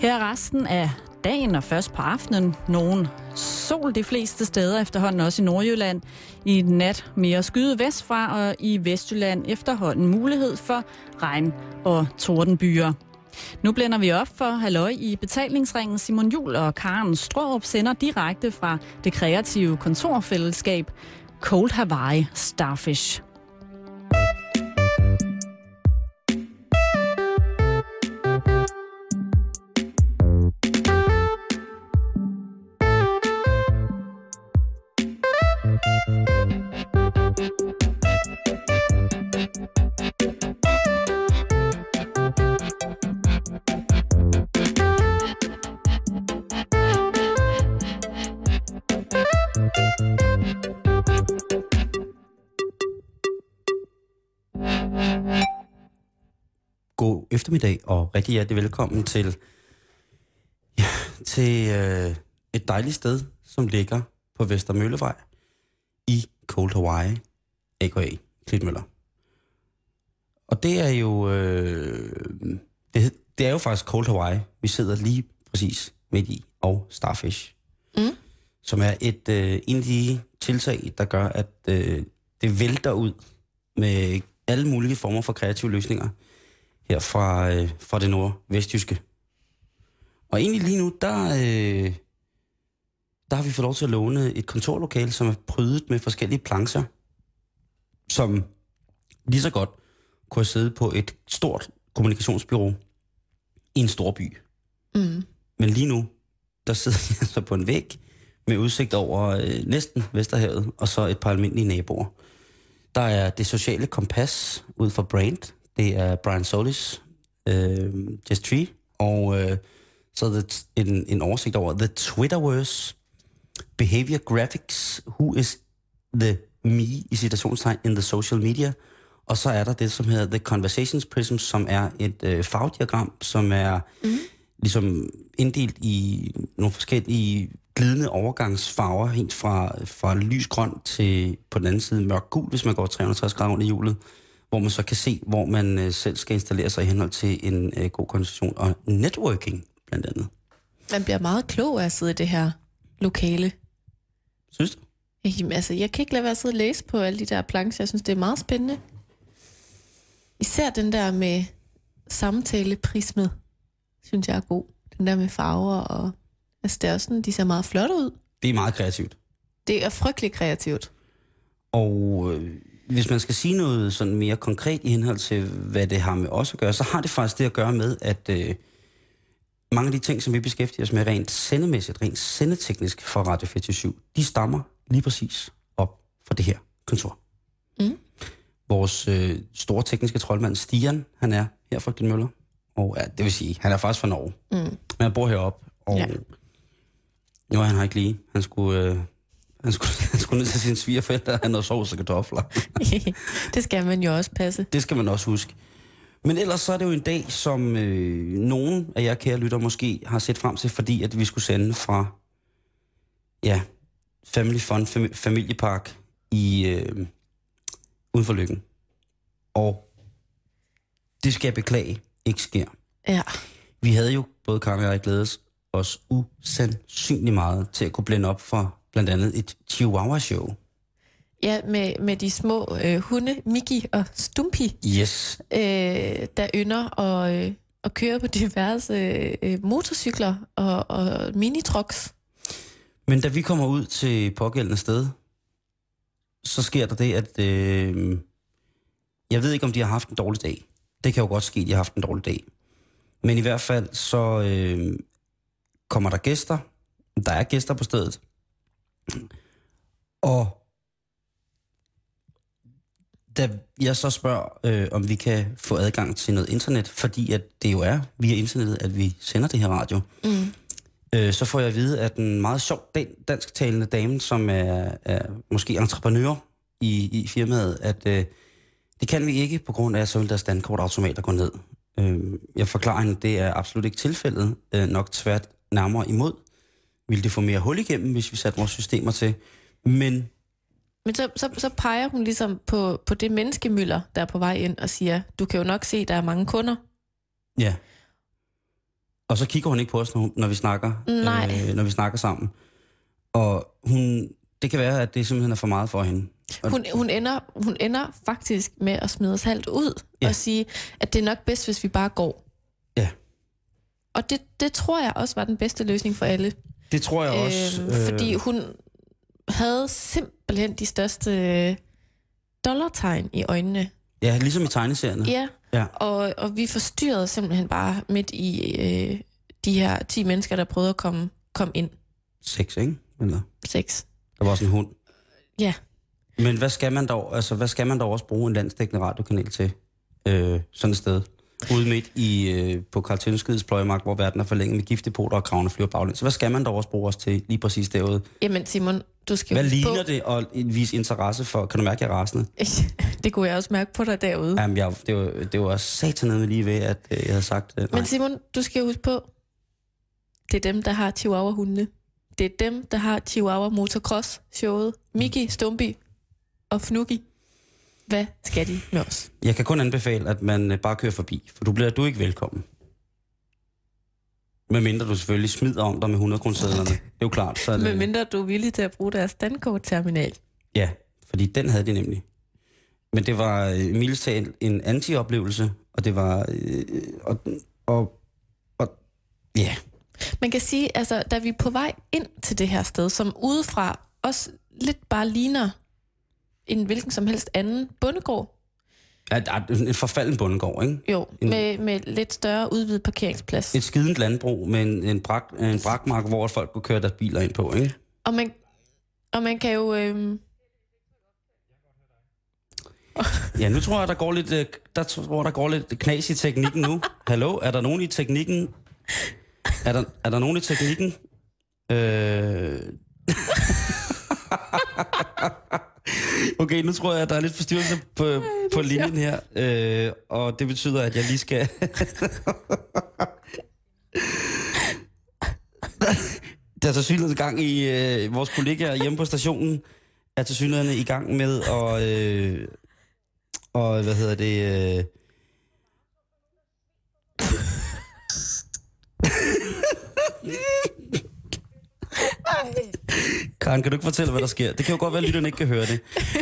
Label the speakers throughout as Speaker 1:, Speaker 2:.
Speaker 1: Her er resten af dagen og først på aftenen. Nogen sol de fleste steder efterhånden, også i Nordjylland. I nat mere skyde vestfra, og i Vestjylland efterhånden mulighed for regn og tordenbyer. Nu blænder vi op for halløj i betalingsringen. Simon Jul og Karen Stråb sender direkte fra det kreative kontorfællesskab Cold Hawaii Starfish.
Speaker 2: Eftermiddag og rigtig hjertelig velkommen til, ja, til øh, et dejligt sted, som ligger på Vestermøllevej i Cold Hawaii, a.k.a. Klitmøller. Og det er jo øh, det, det er jo faktisk Cold Hawaii, vi sidder lige præcis midt i, og Starfish.
Speaker 3: Mm.
Speaker 2: Som er et øh, en af de tiltag, der gør, at øh, det vælter ud med alle mulige former for kreative løsninger her fra, øh, fra det nordvestjyske. Og egentlig lige nu, der, øh, der har vi fået lov til at låne et kontorlokale, som er prydet med forskellige plancher, som lige så godt kunne have siddet på et stort kommunikationsbyrå i en stor by.
Speaker 3: Mm.
Speaker 2: Men lige nu, der sidder jeg altså på en væg med udsigt over øh, næsten Vesterhavet, og så et par almindelige naboer. Der er det sociale kompas ud for Brand. Det er Brian Solis, øh, Just Tree, og øh, så er det en, en oversigt over The Twitterverse, Behavior Graphics, Who is the me i citationstegn in the social media, og så er der det, som hedder The Conversations Prism, som er et øh, fagdiagram, som er mm. ligesom inddelt i nogle forskellige glidende overgangsfarver, helt fra, fra lysgrøn til på den anden side mørk gul, hvis man går 360 grader rundt i hjulet, hvor man så kan se, hvor man øh, selv skal installere sig i henhold til en øh, god konversation og networking, blandt andet.
Speaker 3: Man bliver meget klog af at sidde i det her lokale.
Speaker 2: Synes du?
Speaker 3: Jamen, altså, jeg kan ikke lade være at sidde og læse på alle de der plancher. Jeg synes, det er meget spændende. Især den der med samtaleprismet, synes jeg er god. Den der med farver og... Altså, det er også sådan, de ser meget flotte ud.
Speaker 2: Det er meget kreativt.
Speaker 3: Det er frygtelig kreativt.
Speaker 2: Og øh, hvis man skal sige noget sådan mere konkret i henhold til, hvad det har med os at gøre, så har det faktisk det at gøre med, at øh, mange af de ting, som vi beskæftiger os med rent sendemæssigt, rent sendeteknisk for Radio 47, de stammer lige præcis op fra det her kontor.
Speaker 3: Mm.
Speaker 2: Vores øh, store tekniske troldmand, Stian, han er her fra Glenmøller. Og ja, det vil sige, han er faktisk fra Norge.
Speaker 3: Mm.
Speaker 2: Men han bor heroppe, og
Speaker 3: Ja.
Speaker 2: jo, han har ikke lige. Han skulle, øh, han skulle, han skulle ned til sine svigerforældre og have noget sovs og kartofler.
Speaker 3: det skal man jo også passe.
Speaker 2: Det skal man også huske. Men ellers så er det jo en dag, som øh, nogen af jer kære lytter måske har set frem til, fordi at vi skulle sende fra ja, Family Fun fam- Familiepark i øh, uden for Lykken. Og det skal jeg beklage, ikke sker.
Speaker 3: Ja.
Speaker 2: Vi havde jo, både Karen og jeg, glædet os usandsynligt meget til at kunne blende op for blandt andet et Chihuahua-show.
Speaker 3: Ja, med, med de små øh, hunde, Mickey og Stumpy,
Speaker 2: Yes,
Speaker 3: øh, der ynder at, øh, at køre på diverse øh, motorcykler og, og minitrucks.
Speaker 2: Men da vi kommer ud til pågældende sted, så sker der det, at øh, jeg ved ikke, om de har haft en dårlig dag. Det kan jo godt ske, at de har haft en dårlig dag. Men i hvert fald, så øh, kommer der gæster. Der er gæster på stedet. Og da jeg så spørger, øh, om vi kan få adgang til noget internet, fordi at det jo er via internettet, at vi sender det her radio,
Speaker 3: Mm.
Speaker 2: øh, så får jeg at vide, at en meget sjov dan- dansktalende dame, som er, er måske entreprenør i, i firmaet, at øh, det kan vi ikke på grund af, at så vil deres standkortautomater gå ned. Øh, jeg forklarer hende, at det er absolut ikke tilfældet, øh, nok tvært nærmere imod. Vil det få mere hul igennem, hvis vi satte vores systemer til? Men
Speaker 3: Men så, så, så peger hun ligesom på, på det menneskemøller, der er på vej ind og siger, du kan jo nok se, der er mange kunder.
Speaker 2: ja, Og så kigger hun ikke på os, når, hun, når vi snakker,
Speaker 3: Nej.
Speaker 2: Øh, når vi snakker sammen. Og hun, det kan være, at det simpelthen er for meget for hende. Og,
Speaker 3: Hun, hun, ender, hun ender faktisk med at smide os halvt ud
Speaker 2: Ja.
Speaker 3: og sige, at det er nok bedst, hvis vi bare går.
Speaker 2: Ja.
Speaker 3: Og det, det tror jeg også var den bedste løsning for alle.
Speaker 2: Det tror jeg også.
Speaker 3: Øhm, fordi hun havde simpelthen de største øh, dollartegn i øjnene.
Speaker 2: Ja, ligesom i tegneserierne.
Speaker 3: Ja,
Speaker 2: Ja.
Speaker 3: og, og vi forstyrrede simpelthen bare midt i øh, de her 10 mennesker, der prøvede at komme, komme ind.
Speaker 2: Sex, ikke? Eller,
Speaker 3: Seks.
Speaker 2: der var også en hund.
Speaker 3: Ja.
Speaker 2: Men hvad skal man dog, altså, hvad skal man dog også bruge en landsdækkende radiokanal til? Øh, sådan et sted. Ude midt i, øh, på Karl Tønskeds pløjemark, hvor verden er forlænget med giftdepoter og kravene flyver baglæns. Så hvad skal man dog også bruge os til lige præcis derude?
Speaker 3: Jamen Simon, du skal
Speaker 2: Hvad
Speaker 3: huske
Speaker 2: ligner
Speaker 3: på,
Speaker 2: det at vise interesse for? Kan du mærke, at jeg er rasende?
Speaker 3: det kunne jeg også mærke på dig derude.
Speaker 2: Jamen, jeg, det, var, det var satan med lige ved, at øh, jeg havde sagt øh, nej.
Speaker 3: Men Simon, du skal huske på, det er dem, der har Chihuahua-hundene. Det er dem, der har Chihuahua Motocross showet. Miki, Stumpi og Fnuki. Hvad skal de med os?
Speaker 2: Jeg kan kun anbefale, at man øh, bare kører forbi, for du bliver du ikke velkommen. Med mindre du selvfølgelig smider om dig med 100 kronersedlerne. Det er jo klart. Så er det,
Speaker 3: Med mindre du er villig til at bruge deres standkortterminal.
Speaker 2: Ja, fordi den havde de nemlig. Men det var øh, mildest talt en anti-oplevelse, og det var... Øh, og, og, og, ja,
Speaker 3: Man kan sige, altså, da vi er på vej ind til det her sted, som udefra også lidt bare ligner en hvilken som helst anden bondegård,
Speaker 2: at en forfalden bundegård, ikke?
Speaker 3: jo,
Speaker 2: En-
Speaker 3: med, med lidt større udvidet parkeringsplads.
Speaker 2: Et skident landbrug med en, en, brak, en brakmark, hvor folk kunne køre deres biler ind på, ikke?
Speaker 3: Og man, og man kan jo... Øhm,
Speaker 2: Ja, nu tror jeg, der går lidt, øh, der tror, der går lidt knas i teknikken nu. Hallo, er der nogen i teknikken? Er der, er der nogen i teknikken? Øh... okay, nu tror jeg, at der er lidt forstyrrelse på, på linjen her. Øh, og det betyder, at jeg lige skal... der er til synligheden gang i øh, vores kollegaer hjemme på stationen, er til synligheden i gang med at... Øh, og hvad hedder det... Øh... Karen, kan du ikke fortælle, hvad der sker? Det kan jo godt være, at lytterne ikke kan høre det.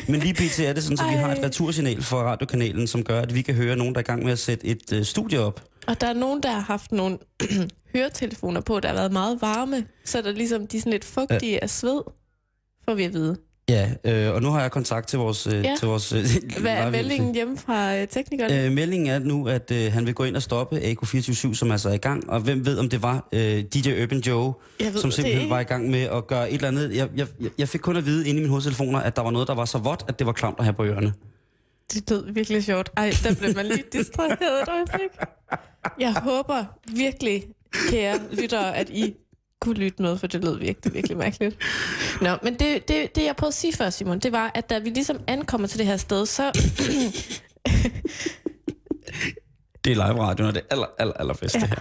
Speaker 2: Men lige pt. er det sådan, at vi har et retursignal fra radiokanalen, som gør, at vi kan høre nogen, der er i gang med at sætte et øh, studie op.
Speaker 3: og der er nogen, der har haft nogle høretelefoner på, der har været meget varme, så der ligesom, de er sådan lidt fugtige af sved, får vi at vide.
Speaker 2: Ja, øh, og nu har jeg kontakt til vores... Øh,
Speaker 3: Ja.
Speaker 2: til vores øh,
Speaker 3: Hvad er meldingen hjemme fra øh, teknikerne?
Speaker 2: Øh, meldingen er nu, at øh, han vil gå ind og stoppe AK247, som altså er i gang. Og hvem ved, om det var øh, DJ Urban Joe,
Speaker 3: ved
Speaker 2: som simpelthen var i gang med at gøre et eller andet. Jeg, jeg, jeg- jeg fik kun at vide inde i mine hovedtelefoner, at der var noget, der var så vådt, at det var klamt at have på ørerne.
Speaker 3: Det lød virkelig sjovt. Ej, der blev man lige distraheret et øjeblik. Jeg håber virkelig, kære lyttere, at I kunne lytte med, for det lød virkelig, virkelig mærkeligt. Nå, men det, det, det jeg prøvede at sige før, Simon, det var, at da vi ligesom ankommer til det her sted, så...
Speaker 2: Det er live radio, og det er aller, aller, aller bedste ja. Her.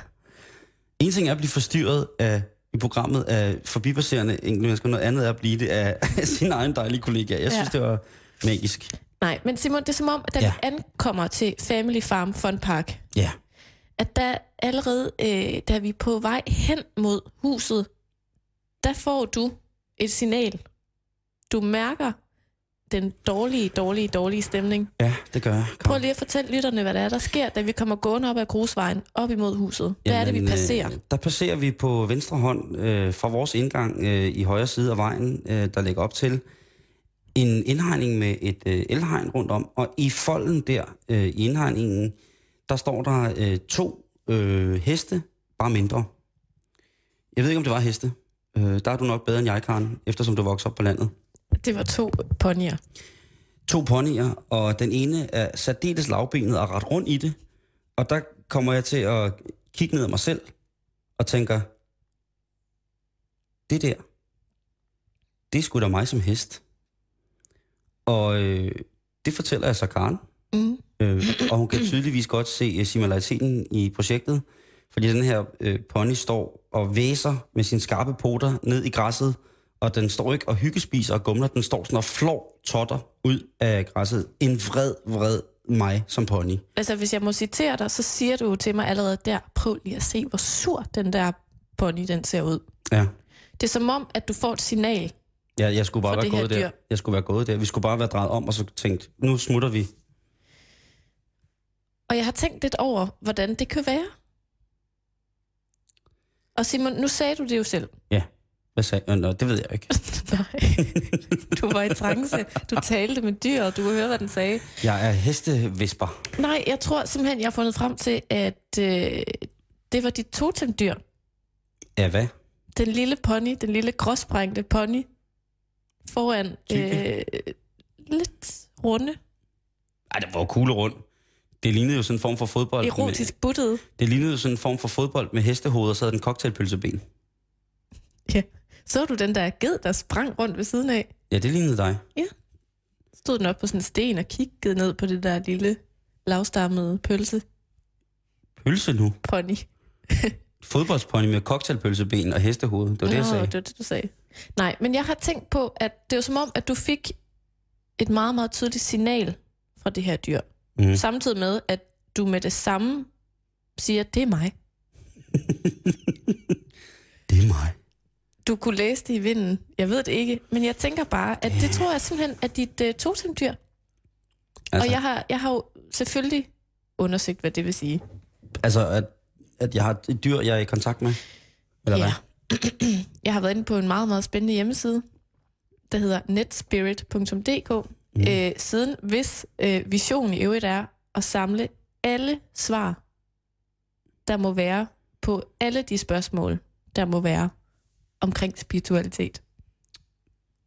Speaker 2: En ting er at blive forstyrret af, i programmet af forbipasserende enkelte mennesker, noget andet er at blive det af, af sin egen dejlige kollega. Jeg synes,
Speaker 3: Ja.
Speaker 2: det var magisk.
Speaker 3: Nej, men Simon, det er som om, at da
Speaker 2: ja.
Speaker 3: vi ankommer til Family Farm Fun Park,
Speaker 2: Ja,
Speaker 3: at der allerede, øh, da vi er på vej hen mod huset, der får du et signal. Du mærker den dårlige, dårlige, dårlige stemning.
Speaker 2: ja det gør jeg.
Speaker 3: Prøv lige at fortælle lytterne, hvad det er, der sker, da vi kommer gående op ad grusvejen, op imod huset. Hvad er det, vi
Speaker 2: Jamen,
Speaker 3: passerer?
Speaker 2: Øh, der passerer vi på venstre hånd øh, fra vores indgang øh, i højre side af vejen, øh, der ligger op til en indhegning med et øh, elhegn rundt om. Og i folden der, øh, i indhegningen, der står der øh, to øh, heste, bare mindre. Jeg ved ikke, om det var heste. Øh, der er du nok bedre end jeg, Karen, eftersom du voksede op på landet.
Speaker 3: Det var to ponyer.
Speaker 2: To ponyer, og den ene er særdeles lavbenet og ret rundt i det. Og der kommer jeg til at kigge ned ad mig selv og tænker, det der, det er sgu da mig som hest. Og øh, det fortæller jeg så Karen.
Speaker 3: Mm.
Speaker 2: Øh, og hun kan tydeligvis godt se uh, similariteten i projektet, fordi den her øh, pony står og væser med sine skarpe poter ned i græsset, og den står ikke og hyggespiser og gumler, den står sådan og flår totter ud af græsset. En vred, vred mig som pony.
Speaker 3: Altså, hvis jeg må citere dig, så siger du til mig allerede der, prøv lige at se, hvor sur den der pony, den ser ud.
Speaker 2: Ja.
Speaker 3: Det er som om, at du får et signal.
Speaker 2: Ja, jeg skulle bare være gået der. Jeg skulle være gået der. Vi skulle bare være drejet om, og så tænkt, nu smutter vi.
Speaker 3: Og jeg har tænkt lidt over, hvordan det kan være. Og Simon, nu sagde du det jo selv.
Speaker 2: Hvad sagde jeg? Nå, det ved jeg ikke.
Speaker 3: Nej, du var i trance. Du talte med dyret, du kunne høre, hvad den sagde.
Speaker 2: Jeg er hestevisper.
Speaker 3: Nej, jeg tror simpelthen, jeg har fundet frem til, at øh, det var dit totemdyr.
Speaker 2: Ja, hvad?
Speaker 3: Den lille pony, den lille gråsprængte pony, foran
Speaker 2: Tykke.
Speaker 3: øh, lidt runde,
Speaker 2: Ej, det var jo kugle rundt. Det lignede jo sådan en form for fodbold.
Speaker 3: erotisk buttede.
Speaker 2: Med, det lignede jo sådan en form for fodbold med hestehoved, og så havde den cocktailpølseben.
Speaker 3: Så du den der ged, der sprang rundt ved siden af?
Speaker 2: Ja, det lignede dig.
Speaker 3: Stod den op på sådan en sten og kiggede ned på det der lille lavstammede pølse
Speaker 2: Pølse nu.
Speaker 3: pony.
Speaker 2: Fodboldspony med cocktailpølseben og hestehoved. Det var det, jeg sagde.
Speaker 3: Det var det, du sagde. Nej, men jeg har tænkt på, at det var som om, at du fik et meget, meget tydeligt signal fra det her dyr.
Speaker 2: Mm.
Speaker 3: Samtidig med, at du med det samme siger, det er mig.
Speaker 2: Det er mig.
Speaker 3: Du kunne læse det i vinden. Jeg ved det ikke, men jeg tænker bare, at det tror jeg simpelthen er dit uh, totemdyr. Altså, Og jeg har, jeg har jo selvfølgelig undersøgt, hvad det vil sige.
Speaker 2: altså at, at jeg har et dyr, jeg er i kontakt med? Eller
Speaker 3: ja.
Speaker 2: hvad?
Speaker 3: jeg har været inde på en meget, meget spændende hjemmeside, der hedder netspirit.dk,
Speaker 2: Mm.
Speaker 3: mm. øh, siden hvis øh, vision i øvrigt er at samle alle svar, der må være på alle de spørgsmål, der må være omkring spiritualitet.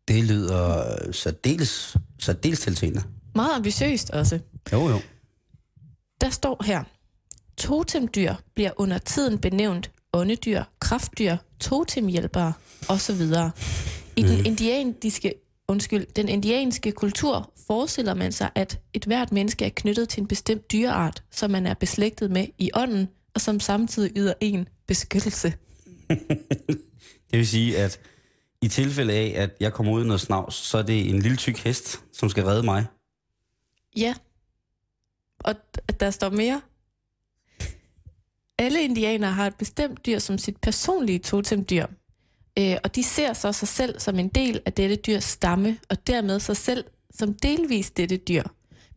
Speaker 2: Det lyder særdeles, særdeles tiltalende.
Speaker 3: Meget ambitiøst også.
Speaker 2: Jo, jo.
Speaker 3: Der står her, totemdyr bliver under tiden benævnt åndedyr, kraftdyr, totemhjælpere osv. I den
Speaker 2: Mhm.
Speaker 3: indianske, undskyld, den indianske kultur forestiller man sig, at et hvert menneske er knyttet til en bestemt dyreart, som man er beslægtet med i ånden, og som samtidig yder en beskyttelse.
Speaker 2: Det vil sige, at i tilfælde af, at jeg kommer ud i noget snavs, så er det en lille tyk hest, som skal redde mig.
Speaker 3: Ja. Og der står mere. Alle indianere har et bestemt dyr som sit personlige totemdyr. Øh, og de ser så sig selv som en del af dette dyrs stamme, og dermed sig selv som delvis dette dyr.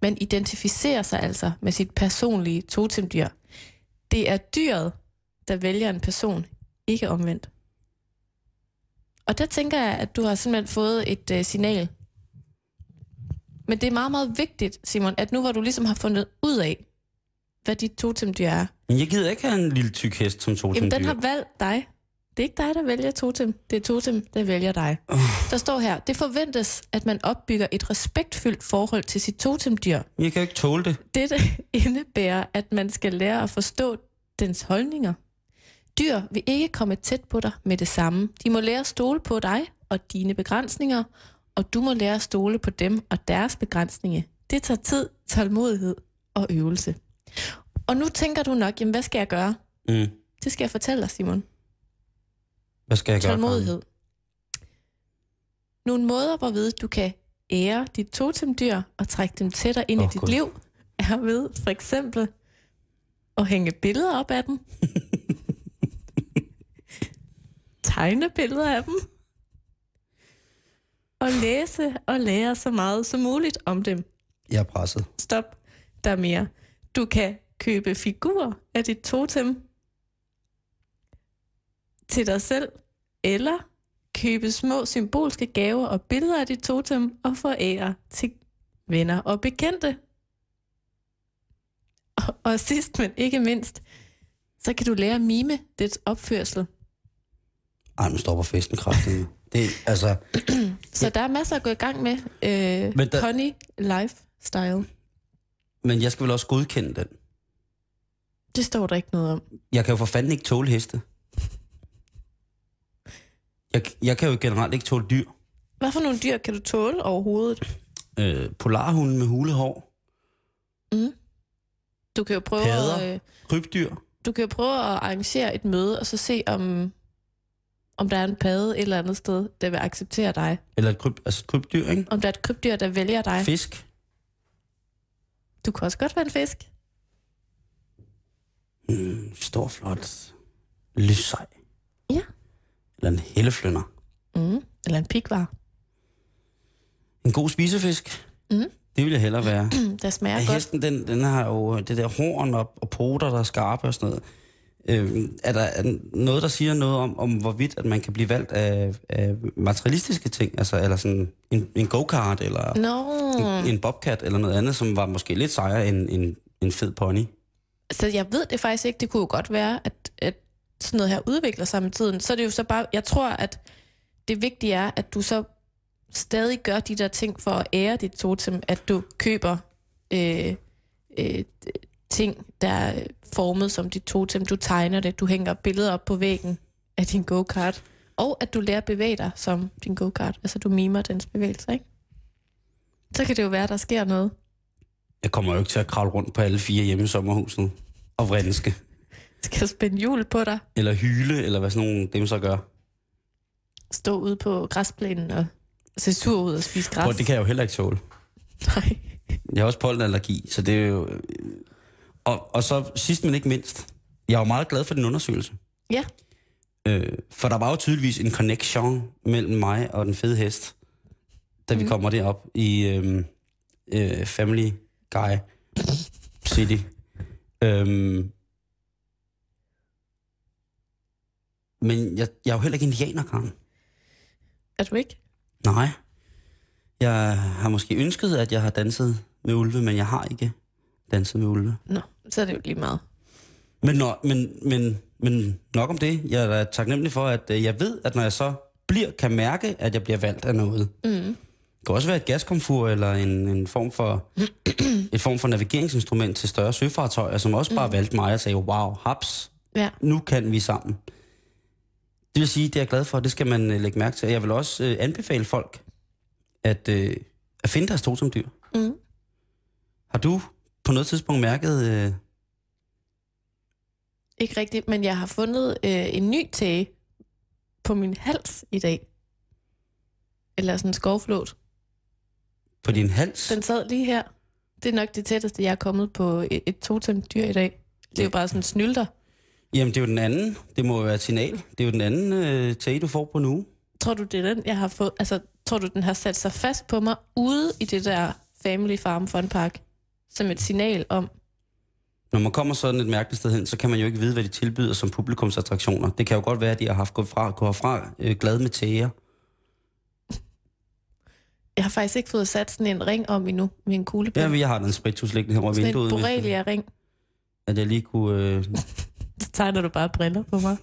Speaker 3: Man identificerer sig altså med sit personlige totemdyr. Det er dyret, der vælger en person, ikke omvendt. Og der tænker jeg, at du har simpelthen fået et øh, signal men det er meget, meget vigtigt, Simon, at nu hvor du ligesom har fundet ud af, hvad dit totemdyr er,
Speaker 2: Men jeg gider ikke have en lille tyk hest som totemdyr.
Speaker 3: jamen den har valgt dig. Det er ikke dig, der vælger totem. Det er totem, der vælger dig. Der står her, det forventes, at man opbygger et respektfyldt forhold til sit totemdyr.
Speaker 2: Jeg kan ikke tåle det.
Speaker 3: Dette indebærer, at man skal lære at forstå dens holdninger. Dyr vil ikke komme tæt på dig med det samme. De må lære at stole på dig og dine begrænsninger, og du må lære at stole på dem og deres begrænsninger. Det tager tid, tålmodighed og øvelse. Og nu tænker du nok, jamen hvad skal jeg gøre?
Speaker 2: Mm.
Speaker 3: Det skal jeg fortælle dig, Simon.
Speaker 2: Hvad skal jeg gøre?
Speaker 3: Tålmodighed. Nogle måder, hvorved du kan ære dit totemdyr og trække dem tættere ind oh, i dit
Speaker 2: Gud.
Speaker 3: liv, er ved for eksempel at hænge billeder op af dem. Tegne billeder af dem. Og læse og lære så meget som muligt om dem.
Speaker 2: Jeg er presset.
Speaker 3: Stop. Der er mere. Du kan købe figurer af dit totem til dig selv, eller købe små symbolske gaver og billeder af dit totem og forære til venner og bekendte. Og, og sidst, men ikke mindst, så kan du lære at mime dit opførsel.
Speaker 2: Ej, nu stopper festen kraftigt. Det altså,
Speaker 3: Så der er masser at gå i gang med. Øh,
Speaker 2: Men der-
Speaker 3: Pony lifestyle.
Speaker 2: men jeg skal vel også godkende den.
Speaker 3: Det står der ikke noget om.
Speaker 2: Jeg kan jo for fanden ikke tåle heste. Jeg, jeg kan jo generelt ikke tåle dyr.
Speaker 3: Hvad for nogle dyr kan du tåle overhovedet?
Speaker 2: Øh, polarhunden med hulehår.
Speaker 3: Mm. Du kan jo prøve
Speaker 2: Padder.
Speaker 3: at, øh,
Speaker 2: Krybdyr.
Speaker 3: du kan jo prøve at arrangere et møde, og så se, om, om der er en padde et eller andet sted, der vil acceptere dig.
Speaker 2: Eller et kryb, altså et krybdyr, ikke?
Speaker 3: Om der er et krybdyr, der vælger dig.
Speaker 2: Fisk.
Speaker 3: Du kan også godt være en fisk.
Speaker 2: Mm, stor, flot, lyssej. Eller en helleflønder.
Speaker 3: Mm. Eller en pikvar.
Speaker 2: En god spisefisk.
Speaker 3: Mm.
Speaker 2: Det vil jeg hellere være.
Speaker 3: Der smager
Speaker 2: Ja,
Speaker 3: godt.
Speaker 2: hesten, den, den har jo det der horn og, og poter, der er skarpe og sådan noget. Øhm, er der er noget, der siger noget om, om hvorvidt at man kan blive valgt af, af materialistiske ting? Altså, eller sådan en, en go-kart, eller
Speaker 3: Nå,
Speaker 2: en, en bobcat, eller noget andet, som var måske lidt sejere end en, en fed pony?
Speaker 3: så jeg ved det faktisk ikke. Det kunne jo godt være, at, at sådan noget her udvikler sig med tiden. Så er det jo så bare, jeg tror, at det vigtige er, at du så stadig gør de der ting for at ære dit totem, at du køber øh, øh, ting, der er formet som dit totem. Du tegner det, du hænger billeder op på væggen af din go-kart, og at du lærer at bevæge dig som din go-kart. Altså du mimer dens bevægelser, ikke? Så kan det jo være, at der sker noget.
Speaker 2: Jeg kommer jo ikke til at kravle rundt på alle fire hjemme i sommerhuset og vrinske.
Speaker 3: Skal spænde hjul på dig,
Speaker 2: Eller hyle, eller hvad sådan nogle dem så gør.
Speaker 3: stå ude på græsplænen og se sur ud og spise græs.
Speaker 2: Prøv, det kan jeg jo heller ikke tåle.
Speaker 3: Nej.
Speaker 2: Jeg har også pollenallergi, så det er jo... Og, og så sidst men ikke mindst, jeg er jo meget glad for din undersøgelse.
Speaker 3: Ja.
Speaker 2: Øh, for der var jo tydeligvis en connection mellem mig og den fede hest, da vi
Speaker 3: Mhm.
Speaker 2: kommer derop i øh, øh, Family Guy City. Øhm, men jeg, jeg er jo heller ikke indianer, Karen.
Speaker 3: Er du ikke?
Speaker 2: Nej. Jeg har måske ønsket, at jeg har danset med ulve, men jeg har ikke danset med ulve.
Speaker 3: Nå, så er det jo lige meget.
Speaker 2: Men, når, men, men, men nok om det. Jeg er taknemmelig for, at øh, jeg ved, at når jeg så bliver, kan mærke, at jeg bliver valgt af noget.
Speaker 3: Mm.
Speaker 2: Det kan også være et gaskomfur eller en, en form for et form for navigeringsinstrument til større søfartøjer, som også bare valgte mig og sagde, wow, haps,
Speaker 3: Ja.
Speaker 2: nu kan vi sammen. Det vil sige, det er jeg glad for, det skal man øh, lægge mærke til. Og Jeg vil også øh, anbefale folk at, øh, at finde deres totemdyr.
Speaker 3: Mm.
Speaker 2: Har du på noget tidspunkt mærket... Øh,
Speaker 3: Ikke rigtigt, men jeg har fundet øh, en ny tæge på min hals i dag. Eller sådan en skovflåt.
Speaker 2: på din hals?
Speaker 3: Den sad lige her. Det er nok det tætteste, jeg er kommet på et, et totemdyr i dag. Det er jo bare sådan snylter.
Speaker 2: Jamen, det er jo den anden. Det må jo være et signal. Det er jo den anden øh, tag, du får på nu.
Speaker 3: Tror du, det er den, jeg har fået? Altså, tror du, den har sat sig fast på mig ude i det der Family Farm Fun Park? Som et signal om,
Speaker 2: Når man kommer sådan et mærkeligt sted hen, så kan man jo ikke vide, hvad de tilbyder som publikumsattraktioner. Det kan jo godt være, at de har haft gået, fra, gået herfra øh, glad med tæger.
Speaker 3: jeg har faktisk ikke fået sat sådan en ring om endnu med en kuglepen.
Speaker 2: Ja, men jeg har den spritus liggende her over
Speaker 3: sådan en
Speaker 2: vinduet.
Speaker 3: borrelia-ring.
Speaker 2: At jeg lige kunne... Øh...
Speaker 3: Så tegner du bare briller på mig.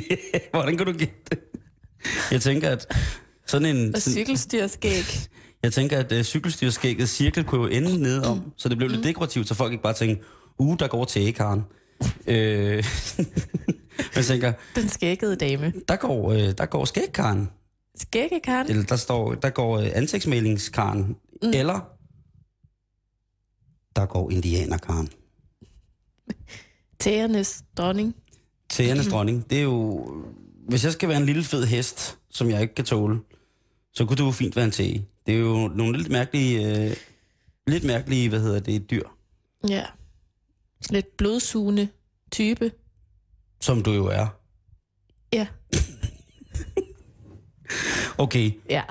Speaker 2: Hvordan kan du gætte det? Jeg tænker, at sådan en...
Speaker 3: Og cykelstyrskæg.
Speaker 2: jeg tænker, at uh, cykelstyrskægget cirkel kunne jo ende ned om, så det blev lidt dekorativt, så folk ikke bare tænker, uh, der går til Karen. Øh, jeg tænker,
Speaker 3: Den skækkede dame.
Speaker 2: der går, øh, der går skægkaren.
Speaker 3: Skæggekaren.
Speaker 2: Eller der står, der går øh, ansigtsmalingskaren. Mm. Eller der går indianerkaren.
Speaker 3: Tæernes dronning.
Speaker 2: Tæernes dronning. Det er jo... Hvis jeg skal være en lille fed hest, som jeg ikke kan tåle, så kunne du jo fint være en tæge. Det er jo nogle lidt mærkelige... Øh, lidt mærkelige, hvad hedder det, dyr.
Speaker 3: Ja. Lidt blodsugende type.
Speaker 2: Som du jo er.
Speaker 3: Ja.
Speaker 2: Okay,
Speaker 3: Ja.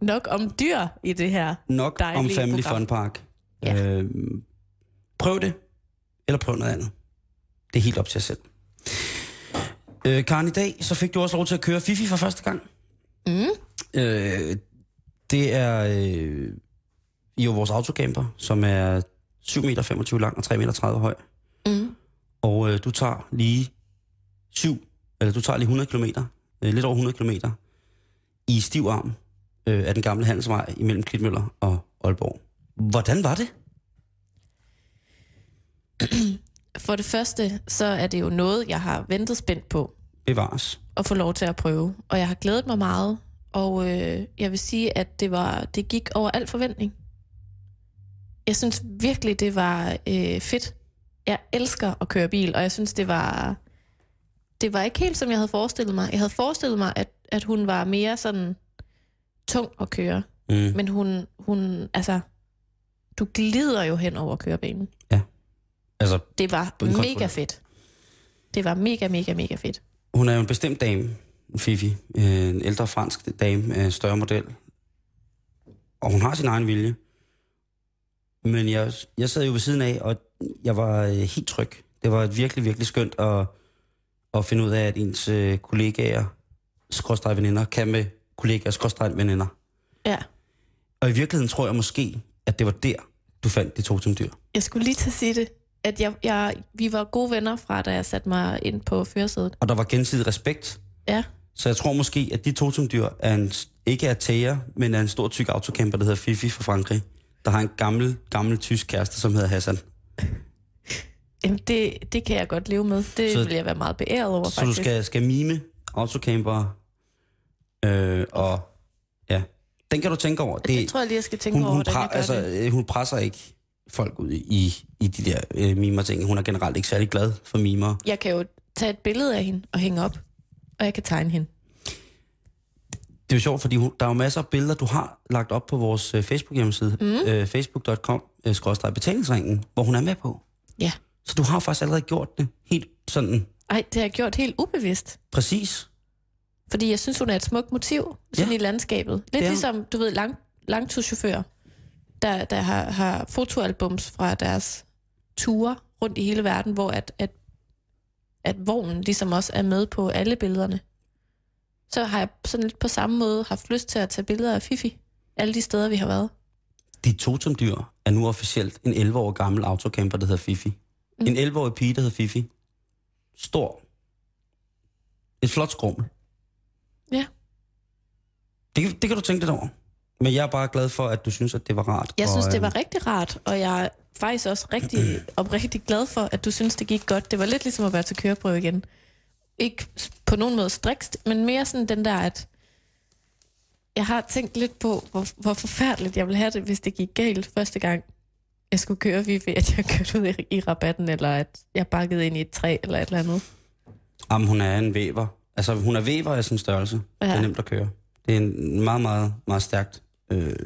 Speaker 3: Nok om dyr i det her.
Speaker 2: nok om Family
Speaker 3: program.
Speaker 2: Fun Park.
Speaker 3: Ja.
Speaker 2: Øh, prøv det, eller prøv noget andet. Det er helt op til jer selv. Øh, Karen, i dag så fik du også lov til at køre Fifi for første gang.
Speaker 3: Mm.
Speaker 2: Øh, det er øh, jo vores autocamper, som er 7,25 meter lang og 3,30 meter høj.
Speaker 3: Mm.
Speaker 2: Og øh, du tager lige 7, eller du tager lige 100 km, øh, lidt over 100 km, i stiv arm øh, af den gamle handelsvej imellem Klitmøller og Aalborg. Hvordan var det?
Speaker 3: For det første, så er det jo noget, jeg har ventet spændt på
Speaker 2: Bevares.
Speaker 3: at få lov til at prøve. Og jeg har glædet mig meget. Og øh, jeg vil sige, at det, var, det gik over al forventning. Jeg synes virkelig, det var øh, fedt. Jeg elsker at køre bil, og jeg synes, det var... Det var ikke helt, som jeg havde forestillet mig. Jeg havde forestillet mig, at, at hun var mere sådan tung at køre.
Speaker 2: Mm.
Speaker 3: Men hun, hun, altså, du glider jo hen over kørebanen.
Speaker 2: Altså,
Speaker 3: Det var mega fedt. Det var mega, mega, mega fedt.
Speaker 2: hun er jo en bestemt dame, Fifi. Øh, en ældre fransk dame, større model. Og hun har sin egen vilje. Men jeg, jeg sad jo ved siden af, og jeg var øh, helt tryg. Det var virkelig, virkelig skønt at, at finde ud af, at ens øh, kollegaer, skråstrej veninder, kan med kollegaer, skråstrej veninder.
Speaker 3: Ja.
Speaker 2: Og i virkeligheden tror jeg måske, at det var der, du fandt de to som dyr.
Speaker 3: Jeg skulle lige til at sige det, at jeg, jeg, vi var gode venner fra, da jeg satte mig ind på førersædet.
Speaker 2: Og der var gensidig respekt.
Speaker 3: Ja.
Speaker 2: Så jeg tror måske, at de totemdyr er en, ikke er tæger, men er en stor tyk autocamper, der hedder Fifi fra Frankrig, der har en gammel, gammel tysk kæreste, som hedder Hassan.
Speaker 3: Jamen, det, det kan jeg godt leve med. Det
Speaker 2: Så-
Speaker 3: så, vil jeg være meget beæret over,
Speaker 2: Så du
Speaker 3: faktisk.
Speaker 2: skal, skal mime autocamper, øh, og ja, den kan du tænke over.
Speaker 3: det, det tror jeg lige, jeg skal tænke
Speaker 2: hun,
Speaker 3: over,
Speaker 2: hun,
Speaker 3: gør
Speaker 2: altså, øh, hun presser ikke folk ud i, i de der øh, mimer ting. Hun er generelt ikke særlig glad for mimer.
Speaker 3: Jeg kan jo tage et billede af hende og hænge op, og jeg kan tegne hende.
Speaker 2: Det er jo sjovt, fordi hun, der er jo masser af billeder, du har lagt op på vores øh, Facebook-hjemmeside, mm. øh, facebook.com, øh, hvor hun er med på.
Speaker 3: Ja.
Speaker 2: Så du har faktisk allerede gjort det helt sådan
Speaker 3: Ej, det har jeg gjort helt ubevidst.
Speaker 2: præcis.
Speaker 3: Fordi jeg synes, hun er et smukt motiv sådan
Speaker 2: Ja.
Speaker 3: i landskabet. Lidt ligesom, du ved, lang, langturschauffører, der, der har, har fotoalbums fra deres ture rundt i hele verden, hvor at, at, at vognen ligesom også er med på alle billederne. Så har jeg sådan lidt på samme måde haft lyst til at tage billeder af Fifi. Alle de steder, vi har været.
Speaker 2: Dit totemdyr er nu officielt en 11 år gammel autocamper, der hedder Fifi. Mm. En 11-årig pige, der hedder Fifi. Stor. Et flot skrummel.
Speaker 3: Ja.
Speaker 2: Det, kan- det kan du tænke lidt over. Men jeg er bare glad for, at du synes, at det var rart.
Speaker 3: Jeg
Speaker 2: og,
Speaker 3: synes, det
Speaker 2: øh,
Speaker 3: var rigtig rart, og jeg er faktisk også rigtig, oprigtig glad for, at du synes, det gik godt. Det var lidt ligesom at være til køreprøve igen. Ikke på nogen måde strikst, men mere sådan den der, at jeg har tænkt lidt på, hvor, hvor forfærdeligt jeg ville have det, hvis det gik galt første gang, jeg skulle køre Vivi, at jeg kørte ud i, i rabatten, eller at jeg bakkede ind i et træ, eller et eller andet.
Speaker 2: Jamen, hun er en væver. Altså, hun er væver af sin størrelse. Ja. Det er nemt at køre. Det er en meget, meget, meget stærkt. Øh...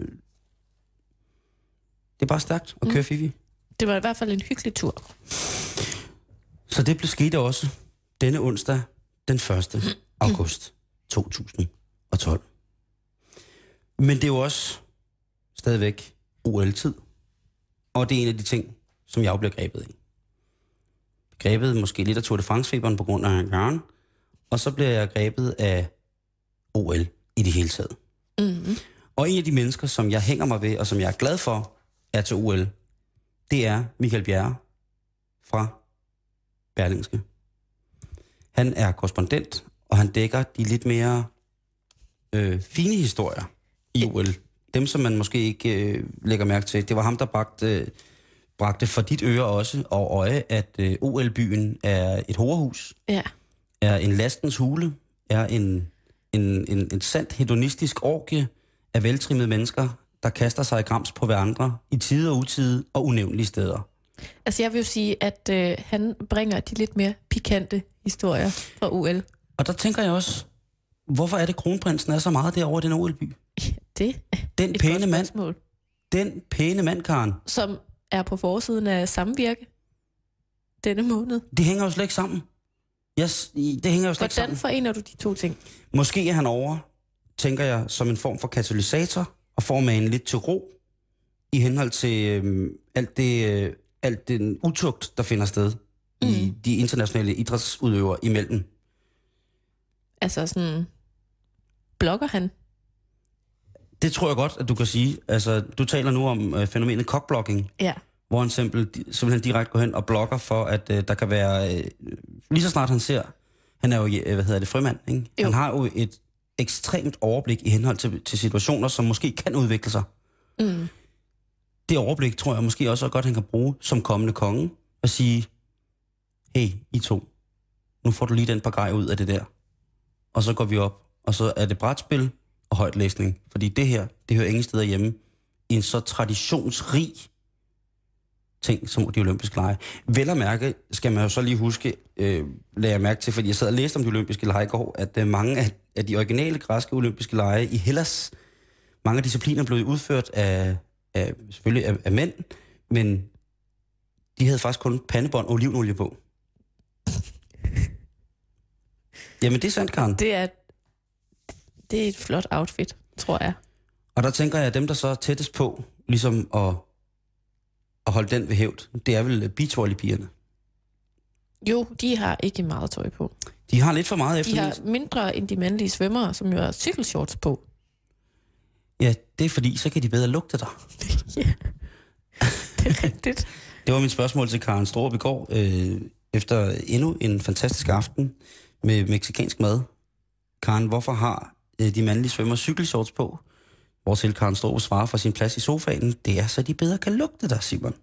Speaker 2: Det er bare stærkt at køre Fifi.
Speaker 3: Det var i hvert fald en hyggelig tur.
Speaker 2: Så det blev sket også denne onsdag, den 1. august 2012. Men det er jo også stadigvæk OL-tid. Og det er en af de ting, som jeg bliver grebet i. Grebet måske lidt af Tour de France-feberen på grund af Jørgen. Og så bliver jeg grebet af OL i det hele taget.
Speaker 3: Mm-hmm.
Speaker 2: Og en af de mennesker, som jeg hænger mig ved, og som jeg er glad for, er til OL, det er Michael Bjerre fra Berlingske. Han er korrespondent, og han dækker de lidt mere øh, fine historier i OL. Dem, som man måske ikke øh, lægger mærke til. Det var ham, der bragte, øh, bragte for dit øre også og øje, at øh, OL-byen er et horehus,
Speaker 3: Ja.
Speaker 2: er en lastens hule, er en, en, en, en sandt hedonistisk orgie af veltrimmede mennesker, der kaster sig i grams på hverandre i tide og utide og unævnlige steder.
Speaker 3: Altså jeg vil jo sige, at øh, han bringer de lidt mere pikante historier fra OL.
Speaker 2: Og der tænker jeg også, hvorfor er det, kronprinsen er så meget derovre i den OL-by?
Speaker 3: Det er
Speaker 2: Den pæne mand, den pæne mand, Karen,
Speaker 3: Som er på forsiden af samvirke denne måned.
Speaker 2: det hænger jo slet ikke sammen. Yes, det hænger jo slet ikke
Speaker 3: Hvordan
Speaker 2: sammen.
Speaker 3: forener du de to ting?
Speaker 2: Måske er han over, tænker jeg, som en form for katalysator, og får man lidt til ro i henhold til øhm, alt, det, øh, alt den utugt, der finder sted mm. i de internationale idrætsudøvere imellem.
Speaker 3: Altså sådan, blogger han?
Speaker 2: Det tror jeg godt, at du kan sige. Altså, du taler nu om øh, fænomenet cockblocking,
Speaker 3: Ja.
Speaker 2: hvor han simpelthen, simpelthen direkte går hen og blogger for, at øh, der kan være... Øh, lige så snart han ser... Han er jo, øh, hvad hedder det, frømand, ikke?
Speaker 3: Jo.
Speaker 2: Han har jo et ekstremt overblik i henhold til, til situationer, som måske kan udvikle sig.
Speaker 3: Mm.
Speaker 2: det overblik tror jeg måske også er godt, han kan bruge som kommende konge, at sige, hey, I to, nu får du lige den par grej ud af det der. Og så går vi op, og så er det brætspil og højtlæsning. Fordi det her, det hører ingen steder hjemme i en så traditionsrig ting som de olympiske lege. Vel at mærke, skal man jo så lige huske, øh, lagde jeg mærke til, fordi jeg sad og læste om de olympiske lege i går, at øh, mange af, af de originale græske olympiske lege i Hellas, mange af discipliner blev udført af af selvfølgelig af, af mænd, men de havde faktisk kun pandebånd og olivenolie på. Jamen, det er sandt, Karen.
Speaker 3: Det er, det er et flot outfit, tror jeg.
Speaker 2: Og der tænker jeg, at dem, der så er tættest på, ligesom at, at holde den ved hævd, det er vel beachvolleypigerne.
Speaker 3: Jo, de har ikke meget tøj på.
Speaker 2: De har lidt for meget
Speaker 3: De
Speaker 2: efter.
Speaker 3: har mindre end de mandlige svømmere, som jo har cykelshorts på.
Speaker 2: Ja, det er fordi, så kan de bedre lugte dig.
Speaker 3: ja, det er rigtigt.
Speaker 2: Det var mit spørgsmål til Karen Storup i går, øh, efter endnu en fantastisk aften med meksikansk mad. Karen, hvorfor har øh, de mandlige svømmer cykelshorts på? Hvortil Karen Storup svarer fra sin plads i sofaen, det er så de bedre kan lugte dig, Simon.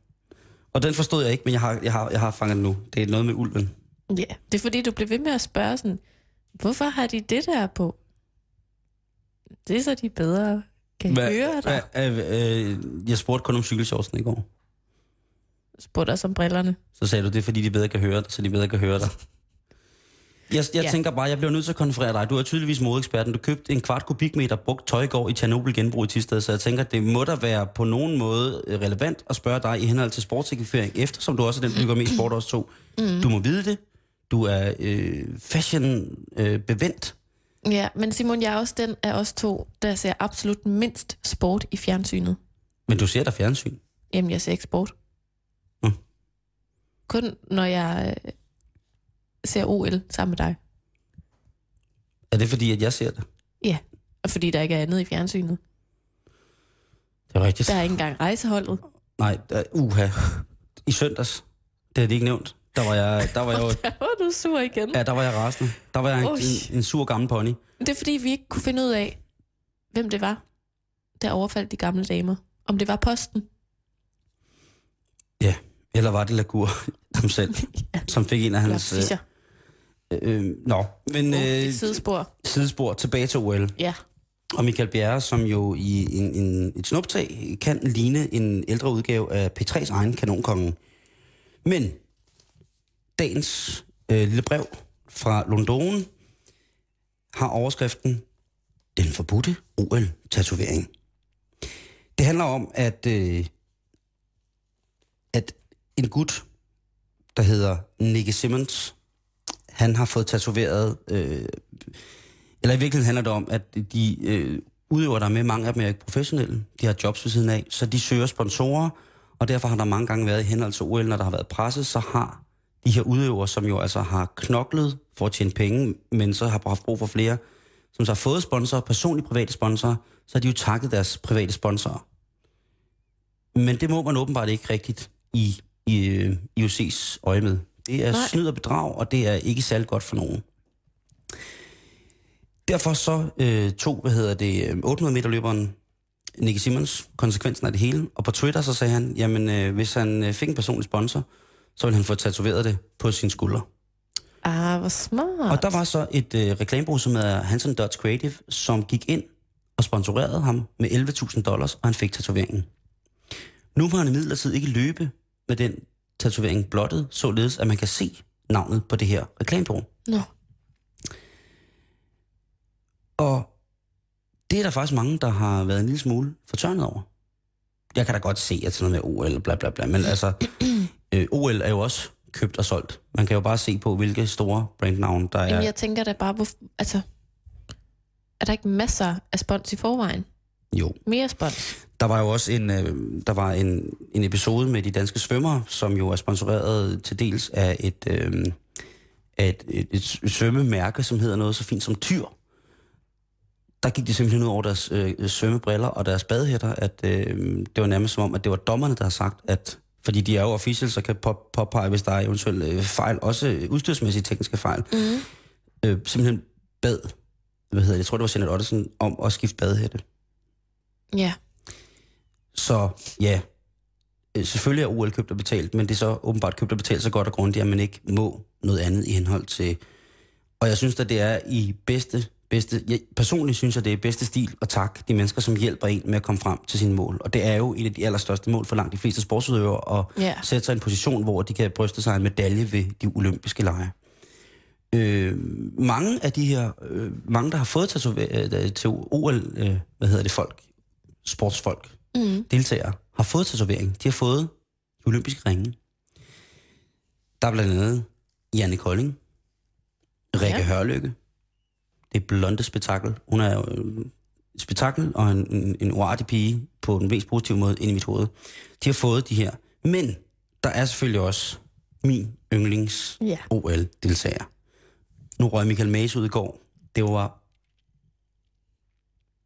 Speaker 2: Og den forstod jeg ikke, men jeg har, jeg har, jeg har fanget den nu. Det er noget med ulven.
Speaker 3: Ja, det er fordi, du bliver ved med at spørge sådan, hvorfor har de det der på? Det er så de bedre kan
Speaker 2: Hva-
Speaker 3: høre dig.
Speaker 2: hva- øh, øh, jeg spurgte kun om cykelshortsen i går.
Speaker 3: Spurgte os om brillerne.
Speaker 2: Så sagde du, det er fordi, de bedre kan høre dig, så de bedre kan høre dig. Jeg, jeg
Speaker 3: Ja.
Speaker 2: tænker bare, jeg bliver nødt til at konferere dig. Du er tydeligvis modeeksperten. Du købte en kvart kubikmeter brugt tøj i går i Tjernobyl genbrug i Tisted, så jeg tænker, det må da være på nogen måde øh, relevant at spørge dig i henhold til sportsekvifering, eftersom du også er den, der bygger mest sport også to. Mm. Du må vide det. Du er øh, fashion øh, bevendt.
Speaker 3: Ja, men Simon, jeg er også den af os to, der ser absolut mindst sport i fjernsynet.
Speaker 2: Men du ser der fjernsyn.
Speaker 3: Jamen, jeg ser ikke sport.
Speaker 2: Mm.
Speaker 3: Kun når jeg øh, ser OL sammen med dig.
Speaker 2: Er det fordi, at jeg ser det?
Speaker 3: Ja, og fordi der ikke er andet i fjernsynet.
Speaker 2: Det er rigtigt.
Speaker 3: Der er ikke engang rejseholdet.
Speaker 2: Nej, der, uha. I søndags, det er det ikke nævnt. Der var jeg, der var jeg jo
Speaker 3: Der var du sur igen.
Speaker 2: Ja, der var jeg rasende. Der var jeg en, en, en sur gammel pony.
Speaker 3: Det er fordi, vi ikke kunne finde ud af, hvem det var, der overfaldt de gamle damer. Om det var posten.
Speaker 2: Ja, eller var det Lagur ham selv,
Speaker 3: Ja.
Speaker 2: som fik en af hans... Øh,
Speaker 3: Fischer.
Speaker 2: øh, nå, men
Speaker 3: Uh,
Speaker 2: øh,
Speaker 3: sidespor.
Speaker 2: sidespor tilbage til OL.
Speaker 3: Ja.
Speaker 2: Og Michael Bjerre, som jo i en, en, et snuptag kan ligne en ældre udgave af P3's egen kanonkonge. Men dagens øh, lille brev fra London har overskriften Den forbudte OL-tatovering. Det handler om, at, øh, at en gut, der hedder Nicky Simmons, han har fået tatoveret øh, eller i virkeligheden handler det om, at de øh, udøver der med, mange af dem er ikke professionelle. De har jobs ved siden af, så de søger sponsorer, og derfor har der mange gange været i henhold til OL, når der har været presse, så har de her udøvere, som jo altså har knoklet for at tjene penge, men så har haft brug for flere, som så har fået sponsorer, personlige private sponsorer, så har de jo takket deres private sponsorer. Men det må man åbenbart ikke rigtigt i, i øh, IOC's øje med. Det er
Speaker 3: Nej.
Speaker 2: snyd og bedrag, og det er ikke særlig godt for nogen. Derfor så øh, tog, hvad hedder det, øh, 800 meter løberen Nicky Simmons konsekvensen af det hele, og på Twitter så sagde han, jamen øh, hvis han øh, fik en personlig sponsor, så ville han få tatoveret det på sin skulder.
Speaker 3: Ah, hvor smart.
Speaker 2: Og der var så et øh, reklamebureau, som hedder Hanson Dodge Creative, som gik ind og sponsorerede ham med 11.000 dollars, og han fik tatoveringen. Nu må han imidlertid ikke løbe med den tatovering blottet, således at man kan se navnet på det her reklamebureau.
Speaker 3: Nå.
Speaker 2: Og det er der faktisk mange, der har været en lille smule fortørnet over. Jeg kan da godt se, at sådan noget med OL, bla bla bla, men altså, øh, OL er jo også købt og solgt. Man kan jo bare se på, hvilke store brandnavne, der er.
Speaker 3: Jamen, jeg tænker da bare, hvor, altså, er der ikke masser af spons i forvejen?
Speaker 2: Jo.
Speaker 3: Mere spons?
Speaker 2: Der var jo også en, øh, der var en, en episode med de danske svømmere, som jo er sponsoreret til dels af et, øh, af et, et, et svømmemærke, som hedder noget så fint som Tyr. Der gik de simpelthen ud over deres øh, svømmebriller og deres badehætter, at øh, det var nærmest som om, at det var dommerne, der har sagt, at fordi de er jo officielle, så kan pop, påpege, hvis der er eventuelle øh, fejl, også øh, udstyrsmæssige tekniske fejl.
Speaker 3: Mm.
Speaker 2: Øh, simpelthen bad, hvad hedder det, jeg tror det var Jeanette Ottesen, om at skifte badehætte.
Speaker 3: Ja.
Speaker 2: Så ja, øh, selvfølgelig er OL købt og betalt, men det er så åbenbart købt og betalt så godt og grundigt, at man ikke må noget andet i henhold til... Og jeg synes at det er i bedste, bedste... Jeg personligt synes jeg, det er bedste stil at takke de mennesker, som hjælper en med at komme frem til sine mål. Og det er jo et af de allerstørste mål for langt de fleste sportsudøvere, at
Speaker 3: Ja.
Speaker 2: sætte sig i en position, hvor de kan bryste sig en medalje ved de olympiske lege. Øh, mange af de her, øh, mange der har fået tatoveret øh, til OL, øh, hvad hedder det folk, sportsfolk,
Speaker 3: Mm.
Speaker 2: deltagere har fået tatovering. De har fået de olympiske ringe. Der er blandt andet Janne Kolding, Rikke
Speaker 3: ja.
Speaker 2: Hørlykke, det blonde spektakel. Hun er jo øh, et spektakel og en, en, en uartig pige på den mest positive måde ind i mit hoved. De har fået de her. Men der er selvfølgelig også min yndlings
Speaker 3: Ja.
Speaker 2: OL-deltager. Nu røg Michael Maes ud i går. Det var...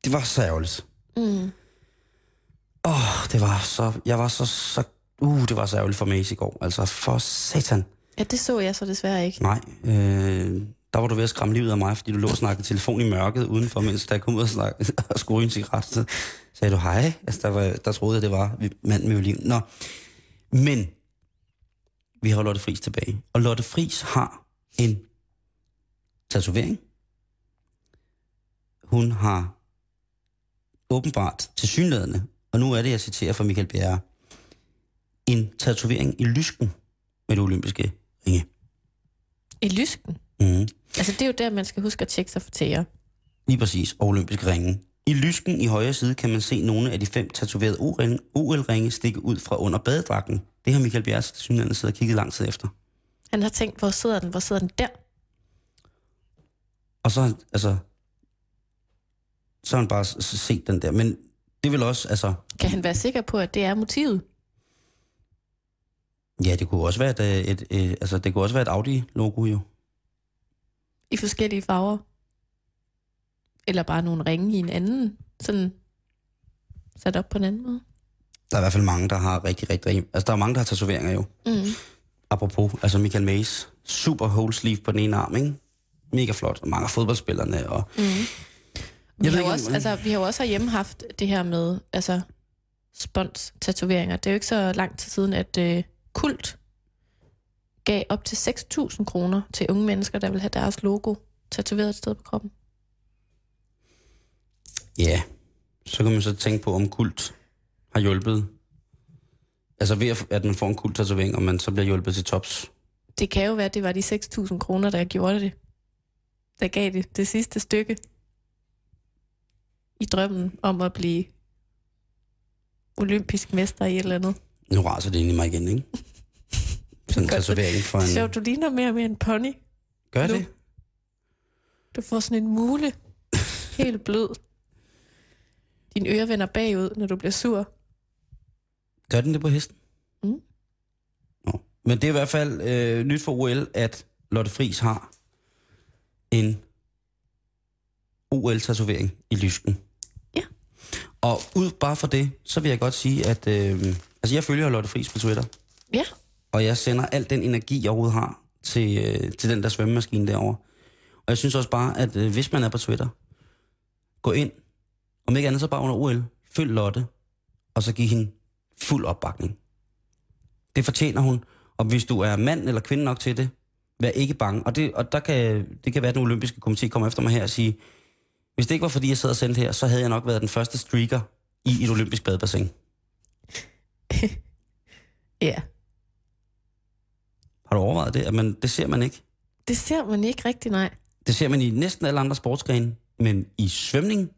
Speaker 2: Det var så ærgerligt.
Speaker 3: Mm.
Speaker 2: Åh, oh, det var så... Jeg var så... så uh, det var så ærgerligt for Mace i går. Altså, for satan.
Speaker 3: Ja, det så jeg så desværre ikke.
Speaker 2: Nej, øh, der var du ved at skræmme livet af mig, fordi du lå og snakkede telefon i mørket udenfor, mens der kom ud og, snakke, og skulle en cigaret. Så sagde du hej. Altså, der, var, der troede jeg, det var manden med violin. Nå, men vi har Lotte Friis tilbage. Og Lotte Friis har en tatovering. Hun har åbenbart til synlædende, og nu er det, jeg citerer fra Michael Bjerre, en tatovering i lysken med det olympiske ringe.
Speaker 3: I lysken.
Speaker 2: Mm.
Speaker 3: Altså, det er jo der, man skal huske at tjekke sig for tæer.
Speaker 2: Lige præcis, og olympiske ringe. I lysken i højre side kan man se nogle af de fem tatoverede OL-ringe stikke ud fra under badedragten. Det har Michael Bjergs synligheden siddet og kigget lang tid efter.
Speaker 3: Han har tænkt, hvor sidder den? Hvor sidder den der?
Speaker 2: Og så, altså, så har han bare set den der. Men det vil også, altså,
Speaker 3: Kan han være sikker på, at det er motivet?
Speaker 2: ja, det kunne også være et, øh, et, et altså, det kunne også være et Audi-logo jo.
Speaker 3: I forskellige farver? Eller bare nogle ringe i en anden? Sådan sat op på en anden måde?
Speaker 2: Der er i hvert fald mange, der har rigtig, rigtig, altså der er mange, der har tatoveringer jo.
Speaker 3: Mm.
Speaker 2: Apropos, altså Michael Mays, super whole sleeve på den ene arm, ikke? Mega flot. Og mange af fodboldspillerne, og
Speaker 3: Mm. Vi, har
Speaker 2: ikke,
Speaker 3: også, altså, vi har jo også herhjemme haft det her med altså, spons-tatoveringer. Det er jo ikke så lang tid siden, at øh, Kult gav op til 6.000 kroner til unge mennesker, der vil have deres logo tatoveret et sted på kroppen.
Speaker 2: Ja, så kan man så tænke på, om kult har hjulpet. Altså ved at- man får en kult tatovering, og man så bliver hjulpet til tops.
Speaker 3: Det kan jo være, at det var de 6.000 kroner, der gjorde det. Der gav det det sidste stykke i drømmen om at blive olympisk mester i et eller andet.
Speaker 2: Nu raser det ind i mig igen, ikke? Sådan en tatovering for en...
Speaker 3: Så du ligner mere og mere en pony.
Speaker 2: Gør
Speaker 3: nu.
Speaker 2: det?
Speaker 3: Du får sådan en mule, helt blød. Dine ører vender bagud, når du bliver sur.
Speaker 2: Gør den det på hesten?
Speaker 3: Mm.
Speaker 2: Nå. Men det er i hvert fald øh, nyt for OL, at Lotte Friis har en OL-tatovering i lysken.
Speaker 3: Ja.
Speaker 2: Og ud bare for det, så vil jeg godt sige, at øh, altså jeg følger Lotte Friis på Twitter.
Speaker 3: Ja.
Speaker 2: Og jeg sender al den energi, jeg overhovedet har til, øh, til den der svømmemaskine derovre. Og jeg synes også bare, at øh, hvis man er på Twitter, gå ind, om ikke andet så bare under OL, følg Lotte, og så giv hende fuld opbakning. Det fortjener hun, og hvis du er mand eller kvinde nok til det, vær ikke bange. Og, det, og der kan, det kan være, at den olympiske komité kommer efter mig her og sige, hvis det ikke var fordi, jeg sad og sendte her, så havde jeg nok været den første streaker i et olympisk badebassin.
Speaker 3: Ja.
Speaker 2: Har du overvejet det? At man, det ser man ikke.
Speaker 3: Det ser man ikke rigtig, nej.
Speaker 2: Det ser man i næsten alle andre sportsgrene, men i svømning,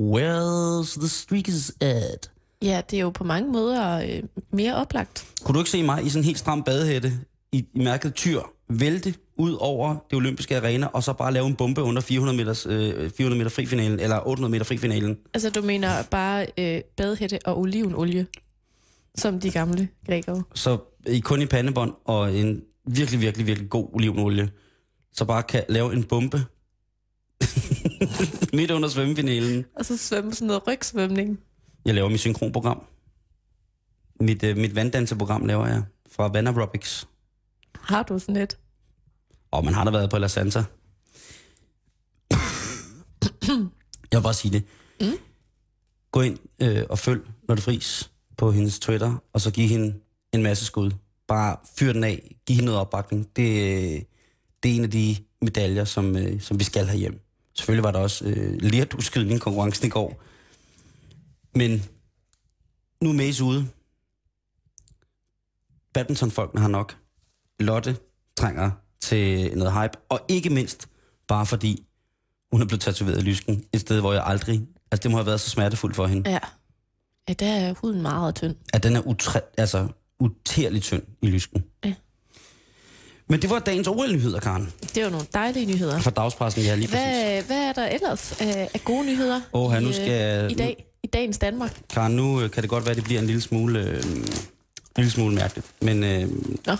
Speaker 2: where's the streakers at?
Speaker 3: Ja, det er jo på mange måder øh, mere oplagt.
Speaker 2: Kunne du ikke se mig i sådan en helt stram badehætte, i, i mærket tyr, vælte ud over det olympiske arena, og så bare lave en bombe under 400 meters, øh, 400 meter frifinalen, eller 800 meter frifinalen?
Speaker 3: Altså, du mener bare øh, badehætte og olivenolie, som de gamle grækere.
Speaker 2: Så kun i pandebånd og en virkelig, virkelig, virkelig god olivenolie, så bare kan lave en bombe midt under svømmefinalen.
Speaker 3: Og så svømme sådan noget rygsvømning.
Speaker 2: Jeg laver mit synkronprogram. Mit, øh, mit vanddanseprogram laver jeg fra Van Aerobics.
Speaker 3: Har du sådan et?
Speaker 2: Og man har da været på La Santa. Jeg vil bare sige det.
Speaker 3: Mm.
Speaker 2: Gå ind øh, og følg Lotte Friis på hendes Twitter, og så giv hende en masse skud. Bare fyr den af. Giv hende noget opbakning. Det, det er en af de medaljer, som, øh, som vi skal have hjem. Selvfølgelig var der også øh, lerduskydning konkurrencen i går. Men nu er Mace ude. Badmintonfolkene har nok. Lotte trænger til noget hype. Og ikke mindst bare fordi hun er blevet tatoveret i lysken. Et sted, hvor jeg aldrig... Altså, det må have været så smertefuldt for hende.
Speaker 3: Ja. Ja, der er huden meget tynd.
Speaker 2: At den er utre, altså, utærligt tynd i lysken.
Speaker 3: Ja.
Speaker 2: Men det var dagens OL-nyheder, Karen.
Speaker 3: Det jo nogle dejlige nyheder.
Speaker 2: Fra dagspressen, ja, lige præcis.
Speaker 3: Hvad, hvad er der ellers af, af gode nyheder
Speaker 2: Åh, nu
Speaker 3: i, øh,
Speaker 2: skal-
Speaker 3: i dag? I dagens Danmark?
Speaker 2: Karen, nu øh, kan det godt være, at det bliver en lille smule, øh, en lille smule mærkeligt. Men, øh,
Speaker 3: Nå,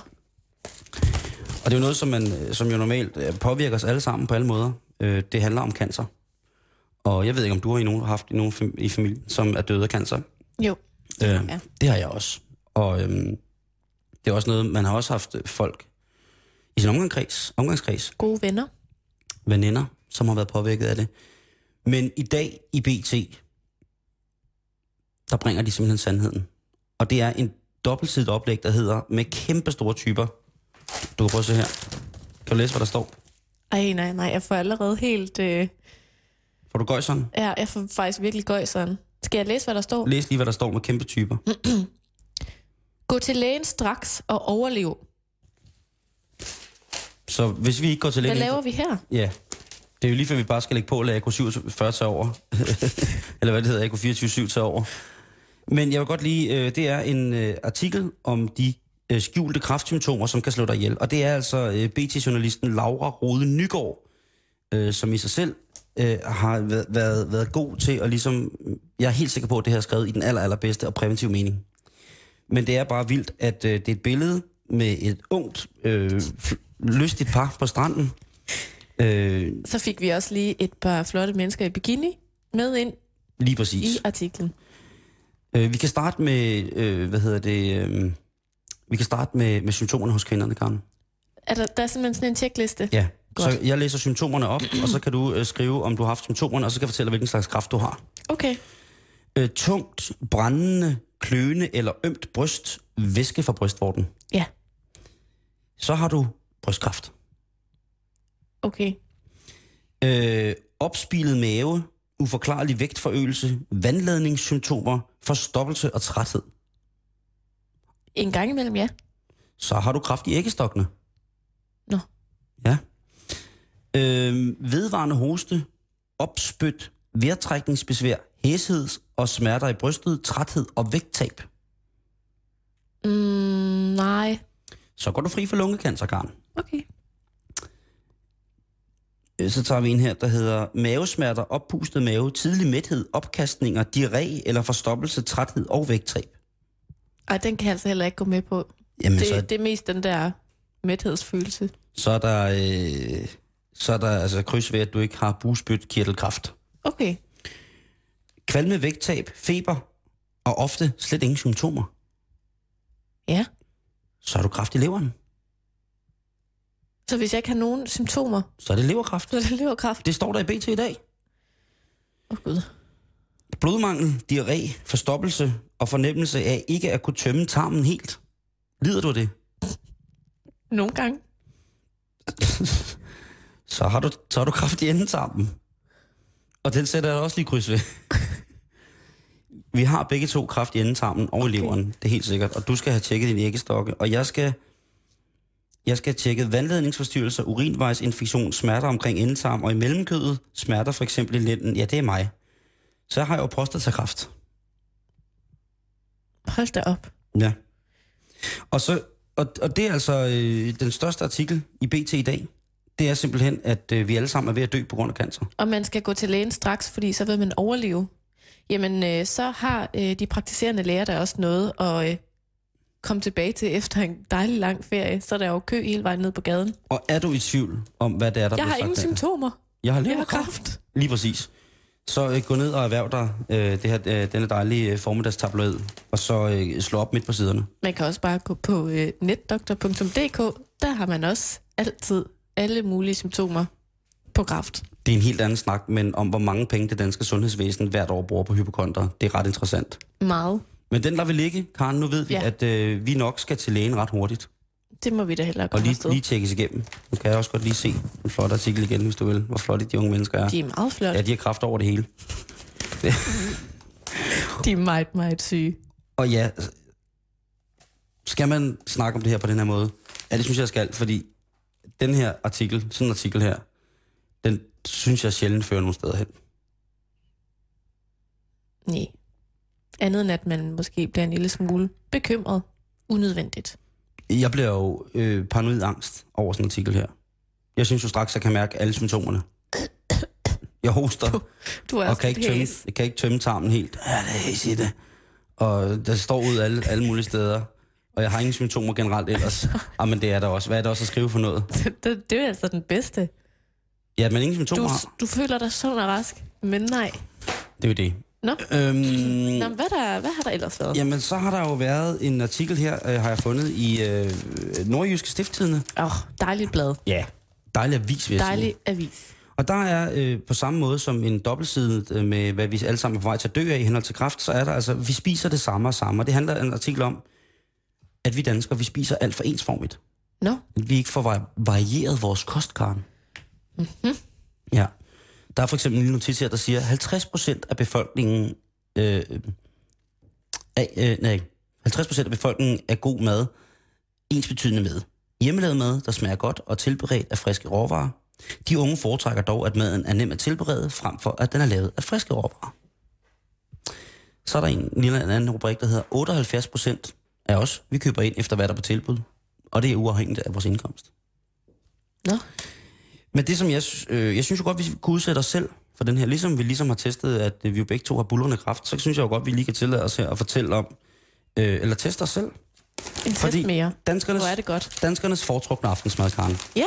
Speaker 2: og det er jo noget, som, man, øh, som jo normalt øh, påvirker os alle sammen på alle måder. Øh, det handler om cancer. Og jeg ved ikke, om du har i nogen, haft i nogen fam- i familien, som er døde af cancer.
Speaker 3: jo.
Speaker 2: Øh,
Speaker 3: Ja.
Speaker 2: Det har jeg også. Og øhm, det er også noget, man har også haft øh, folk i sin omgangskreds, omgangskreds
Speaker 3: Gode venner.
Speaker 2: veninder, som har været påvirket af det. Men i dag i BT, der bringer de simpelthen sandheden. Og det er en dobbeltsidigt oplæg, der hedder med kæmpe store typer. Du kan prøve at se her. Kan du læse, hvad der står?
Speaker 3: Ej, nej, nej, jeg får allerede helt... Øh,
Speaker 2: Får du gøjseren?
Speaker 3: ja, jeg får faktisk virkelig gøj sådan. Skal jeg læse, hvad der står?
Speaker 2: Læs lige, hvad der står med kæmpe typer.
Speaker 3: Gå til lægen straks og overlev.
Speaker 2: Så hvis vi ikke går til
Speaker 3: Hvad
Speaker 2: lægen...
Speaker 3: laver vi her?
Speaker 2: Ja. Det er jo lige før, vi bare skal lægge på og lade AK47 tage over. Eller hvad det hedder, AK24 tage over. Men jeg vil godt lige, øh, det er en øh, artikel om de øh, skjulte kraftsymptomer, som kan slå dig ihjel. Og det er altså øh, BT-journalisten Laura Rode Nygaard, øh, som i sig selv øh, har været, været, været god til at ligesom... Jeg er helt sikker på, at det her er skrevet i den aller, allerbedste og præventive mening. Men det er bare vildt, at øh, det er et billede med et ungt, øh, lystigt par på stranden, Øh,
Speaker 3: Så fik vi også lige et par flotte mennesker i bikini med ind
Speaker 2: lige
Speaker 3: i
Speaker 2: præcis.
Speaker 3: artiklen.
Speaker 2: Øh, vi kan starte med, øh, hvad hedder det, øh, vi kan starte med, med symptomerne hos kvinderne, Karen.
Speaker 3: Er der, der er simpelthen sådan en tjekliste.
Speaker 2: Ja.
Speaker 3: Godt.
Speaker 2: Så jeg læser symptomerne op, og så kan du øh, skrive, om du har haft symptomerne, og så kan jeg fortælle, hvilken slags kraft du har.
Speaker 3: Okay.
Speaker 2: Øh, tungt, brændende, kløende eller ømt bryst, væske fra brystvorten.
Speaker 3: Ja.
Speaker 2: Så har du brystkræft.
Speaker 3: Okay.
Speaker 2: Øh, opspilet mave, uforklarlig vægtforøgelse, vandladningssymptomer, forstoppelse og træthed.
Speaker 3: En gang imellem, ja.
Speaker 2: Så har du kræft i æggestokkene.
Speaker 3: Nå.
Speaker 2: Ja. Øh, vedvarende hoste, opspyt, vejrtrækningsbesvær, hæshed og smerter i brystet, træthed og vægttab.
Speaker 3: Mm, nej.
Speaker 2: Så går du fri for lungekancer, Karen.
Speaker 3: Okay.
Speaker 2: Øh, Så tager vi en her, der hedder mavesmerter, oppustet mave, tidlig mæthed, opkastninger, diarré eller forstoppelse, træthed og vægttab.
Speaker 3: Ej, den kan jeg altså heller ikke gå med på.
Speaker 2: Jamen,
Speaker 3: Det,
Speaker 2: så,
Speaker 3: det er mest den der mæthedsfølelse.
Speaker 2: så er der, øh, så er der altså kryds ved, at du ikke har busbyt kirtelkræft.
Speaker 3: Okay.
Speaker 2: Kvalme, vægttab, feber og ofte slet ingen symptomer.
Speaker 3: Ja.
Speaker 2: Så har du kræft i leveren.
Speaker 3: Så hvis jeg ikke har nogen symptomer,
Speaker 2: Så er det leverkræft.
Speaker 3: så er det leverkræft.
Speaker 2: Det står der i BT i dag.
Speaker 3: Åh oh, gud.
Speaker 2: Blodmangel, diarré, forstoppelse og fornemmelse af ikke at kunne tømme tarmen helt. Lider du af det?
Speaker 3: Nogle gange.
Speaker 2: Så har du, så har du kræft i endetarmen. Og den sætter jeg også lige kryds ved. Vi har begge to kræft i endetarmen og i
Speaker 3: Okay.
Speaker 2: leveren, det er helt sikkert. Og du skal have tjekket din æggestokke, og jeg skal, jeg skal have tjekket vandledningsforstyrrelser, urinvejsinfektion, smerter omkring endetarm og i mellemkødet, smerter for eksempel i lænden. Ja, det er mig. Så har jeg jo prostatakræft.
Speaker 3: Hold da op.
Speaker 2: Ja. Og, så, og, og det er altså øh, den største artikel i BT i dag. Det er simpelthen, at øh, vi alle sammen er ved at dø på grund af cancer.
Speaker 3: Og man skal gå til lægen straks, fordi så vil man overleve. Jamen, øh, så har øh, de praktiserende læger der også noget at øh, komme tilbage til efter en dejlig lang ferie. Så er der jo kø hele vejen ned på gaden.
Speaker 2: Og er du i tvivl om, hvad det er, der
Speaker 3: Jeg har ingen
Speaker 2: her?
Speaker 3: symptomer.
Speaker 2: Jeg har leverkræft.
Speaker 3: kræft.
Speaker 2: Lige præcis. Så øh, gå ned og erhverv dig øh, det her, øh, denne dejlige øh, formiddagstabloid, og så øh, slå op midt på siderne.
Speaker 3: Man kan også bare gå på øh, netdoktor.dk. Der har man også altid alle mulige symptomer på kræft.
Speaker 2: Det er en helt anden snak, men om hvor mange penge det danske sundhedsvæsen hvert år bruger på hypokonter, det er ret interessant.
Speaker 3: Meget.
Speaker 2: Men den lader vi ligge, Karen. Nu ved vi,
Speaker 3: Ja.
Speaker 2: at øh, vi nok skal til lægen ret hurtigt.
Speaker 3: Det må vi da hellere
Speaker 2: Og
Speaker 3: komme
Speaker 2: lige,
Speaker 3: afsted.
Speaker 2: lige tjekkes igennem. Nu kan jeg også godt lige se en flot artikel igen, hvis du vil. Hvor flotte de unge mennesker er.
Speaker 3: De er meget flotte.
Speaker 2: Ja, de har kraft over det hele.
Speaker 3: De er meget, meget syge.
Speaker 2: Og ja, skal man snakke om det her på den her måde? Ja, det synes jeg skal, fordi den her artikel, sådan en artikel her, den synes jeg sjældent fører nogen steder hen.
Speaker 3: Nej. Andet end at man måske bliver en lille smule bekymret. Unødvendigt.
Speaker 2: Jeg bliver jo øh, paranoid angst over sådan en artikel her. Jeg synes jo straks, jeg kan mærke alle symptomerne. Jeg hoster,
Speaker 3: Du er
Speaker 2: og kan ikke, tømme, jeg kan ikke tømme tarmen helt. Ja, det er hæs i det. Og der står ud alle, alle mulige steder. Og jeg har ingen symptomer generelt ellers. Ah, men det er der også. Hvad er det også at skrive for noget?
Speaker 3: det, det er altså den bedste.
Speaker 2: Ja, men ingen symptomer
Speaker 3: Du,
Speaker 2: har.
Speaker 3: du føler dig sund og rask, men nej.
Speaker 2: Det er jo det.
Speaker 3: Nå,
Speaker 2: Øhm,
Speaker 3: Nå hvad, der, hvad har der ellers været?
Speaker 2: Jamen, så har der jo været en artikel her, øh, har jeg fundet i øh, Nordjyske Stifttidene.
Speaker 3: Åh, oh, dejligt blad.
Speaker 2: Ja. Dejlig avis, vil jeg sige.
Speaker 3: Dejlig avis.
Speaker 2: Og der er øh, på samme måde som en dobbeltsidet øh, med, hvad vi alle sammen er på vej til at dø af i henhold til kræft, så er der altså, vi spiser det samme og samme. Og det handler en artikel om, at vi danskere, vi spiser alt for ensformigt.
Speaker 3: Nå,
Speaker 2: At vi ikke får vari- varieret vores kostkarn. Mm-hmm. Ja. Der er for eksempel en lille notis her, der siger, 50 procent af befolkningen... Øh, af, øh, nej, 50 procent af befolkningen er god mad, ensbetydende med. Hjemmelavet mad, der smager godt og tilberedt af friske råvarer. De unge foretrækker dog, at maden er nem at tilberede, frem for at den er lavet af friske råvarer. Så er der en lille anden rubrik, der hedder 78 procent af os, vi køber ind efter, hvad der er på tilbud. Og det er uafhængigt af vores indkomst.
Speaker 3: Nå.
Speaker 2: Men det som jeg, øh, jeg synes jo godt, vi kunne udsætte os selv for den her, ligesom vi ligesom har testet, at øh, vi jo begge to har bullerende kraft, så synes jeg jo godt, vi lige kan tillade os her at fortælle om, øh, eller teste os selv.
Speaker 3: en
Speaker 2: Fordi
Speaker 3: mere.
Speaker 2: Danskernes,
Speaker 3: Hvor er det godt.
Speaker 2: danskernes foretrukne aftensmad, Karen.
Speaker 3: Ja,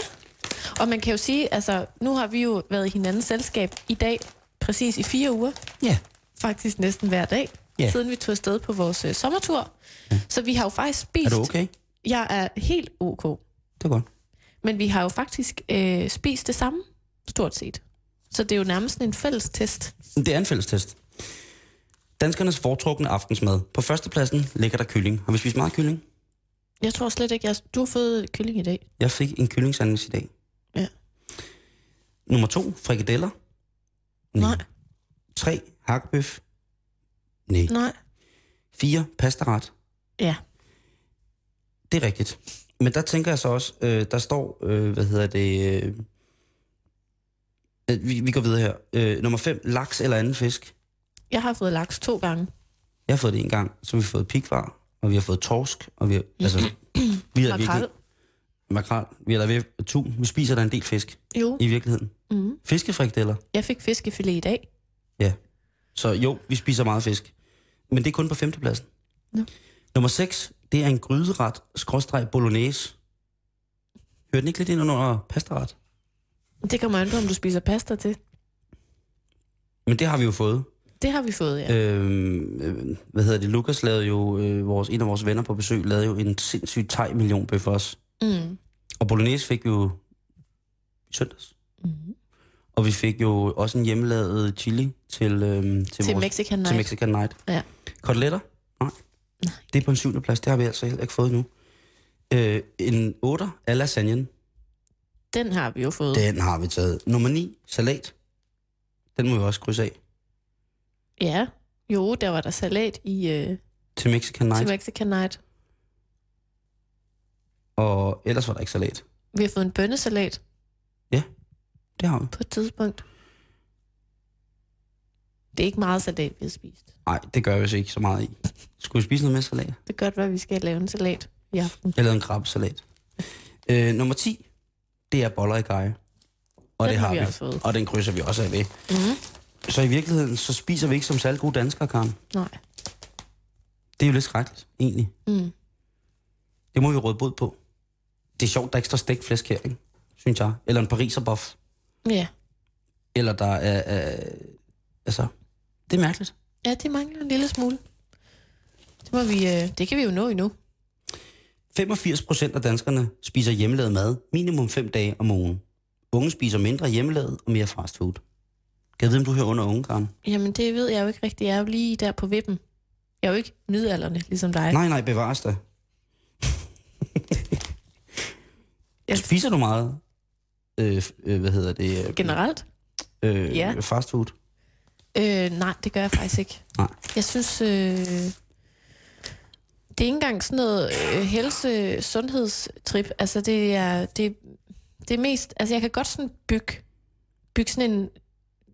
Speaker 3: og man kan jo sige, altså nu har vi jo været i hinandens selskab i dag, præcis i fire uger,
Speaker 2: Ja.
Speaker 3: faktisk næsten hver dag,
Speaker 2: Ja.
Speaker 3: siden vi tog afsted på vores øh, sommertur. Så vi har jo faktisk spist...
Speaker 2: Er du okay?
Speaker 3: Jeg er helt ok,
Speaker 2: Det er godt.
Speaker 3: Men vi har jo faktisk øh, spist det samme, stort set. Så det er jo nærmest en fælles test.
Speaker 2: Det er en fælles test. Danskernes foretrukne aftensmad. På førstepladsen ligger der kylling. Har vi spist meget kylling?
Speaker 3: Jeg tror slet ikke, jeg... du har fået kylling i dag.
Speaker 2: Jeg fik en kyllingsandwich i dag.
Speaker 3: Ja.
Speaker 2: Nummer to, frikadeller.
Speaker 3: Nej,
Speaker 2: Tre, hakbøf. Nej.
Speaker 3: nej.
Speaker 2: Fire, pastaret.
Speaker 3: Ja,
Speaker 2: Det er rigtigt. Men der tænker jeg så også, øh, der står, øh, hvad hedder det, øh, øh, vi, vi går videre her. Øh, nummer 5, laks eller anden fisk.
Speaker 3: jeg har fået laks to gange.
Speaker 2: Jeg har fået det en gang, så har vi fået pikvar, og vi har fået torsk, og vi har, altså, vi har virkelig, makrel, vi har da ved tu, vi spiser da en del fisk
Speaker 3: Jo,
Speaker 2: i virkeligheden.
Speaker 3: mm.
Speaker 2: Fiskefrikadeller,
Speaker 3: jeg fik fiskefilet i dag.
Speaker 2: ja. Så jo, vi spiser meget fisk. Men det er kun på femtepladsen.
Speaker 3: Nå.
Speaker 2: Nummer 6, det er en gryderet, skråstreg bolognese. Hører den ikke lidt ind under pastaret?
Speaker 3: Det kommer an på, om du spiser pasta til.
Speaker 2: Men det har vi jo fået.
Speaker 3: Det har vi fået, ja.
Speaker 2: Øhm, øh, hvad hedder det? Lukas lavede jo, øh, vores, en af vores venner på besøg, lavede jo en sindssygt thai million bøf os.
Speaker 3: Mm.
Speaker 2: Og bolognese fik vi jo i søndags.
Speaker 3: Mm.
Speaker 2: Og vi fik jo også en hjemmelavet chili til, øhm, til,
Speaker 3: Til
Speaker 2: vores,
Speaker 3: Mexican Night.
Speaker 2: til Mexican Night.
Speaker 3: Ja.
Speaker 2: Koteletter? Nej. Det er på en syvende plads. Det har vi altså heller ikke fået nu. Øh, en 8 af lasagnen.
Speaker 3: Den har vi jo fået.
Speaker 2: Den har vi taget. Nummer 9, salat. Den må vi også krydse af.
Speaker 3: Ja. Jo, der var der salat i øh,
Speaker 2: Til Mexican
Speaker 3: til
Speaker 2: Night.
Speaker 3: Mexican Night.
Speaker 2: Og ellers var der ikke salat.
Speaker 3: Vi har fået en bønnesalat
Speaker 2: Det har vi.
Speaker 3: på et tidspunkt. Det er ikke meget salat, vi har spist.
Speaker 2: Nej, det gør vi så ikke så meget i. Skulle vi spise noget mere salat?
Speaker 3: Det kan godt være, at vi skal lave en salat i aften.
Speaker 2: Jeg lavede en krabbesalat. Øh, nummer 10, det er boller i geje. Og
Speaker 3: Den
Speaker 2: det
Speaker 3: har vi også fået.
Speaker 2: Og den krydser vi også af ved.
Speaker 3: Mm.
Speaker 2: Så i virkeligheden, så spiser vi ikke som særlig gode danskere, Karen.
Speaker 3: Nej.
Speaker 2: Det er jo lidt skrækkeligt, egentlig.
Speaker 3: Mm.
Speaker 2: Det må vi råde bod på. Det er sjovt, der ikke står stegt flæsk her, ikke? synes jeg. Eller en pariserbof.
Speaker 3: Ja.
Speaker 2: Eller der er... er altså, det er mærkeligt.
Speaker 3: ja, det mangler en lille smule. Det, må vi, øh, det kan vi jo nå endnu.
Speaker 2: 85 procent af danskerne spiser hjemmelavet mad minimum 5 dage om ugen. Unge spiser mindre hjemmelavet og mere fast food. Kan jeg vide, om du hører under unge, Karen?
Speaker 3: Jamen, det ved jeg jo ikke rigtigt. Jeg er jo lige der på vippen. Jeg er jo ikke midalderne, ligesom dig.
Speaker 2: Nej, nej, bevares da.
Speaker 3: Jeg-
Speaker 2: Spiser du meget, øh, øh, hvad hedder det?
Speaker 3: Generelt?
Speaker 2: øh,
Speaker 3: Ja.
Speaker 2: Fast food?
Speaker 3: Øh, nej, det gør jeg faktisk ikke.
Speaker 2: Nej.
Speaker 3: Jeg synes, øh, det er ikke engang sådan noget øh, helse-sundhedstrip. Altså, det er, det, det er mest... Altså, jeg kan godt sådan bygge, bygge sådan en...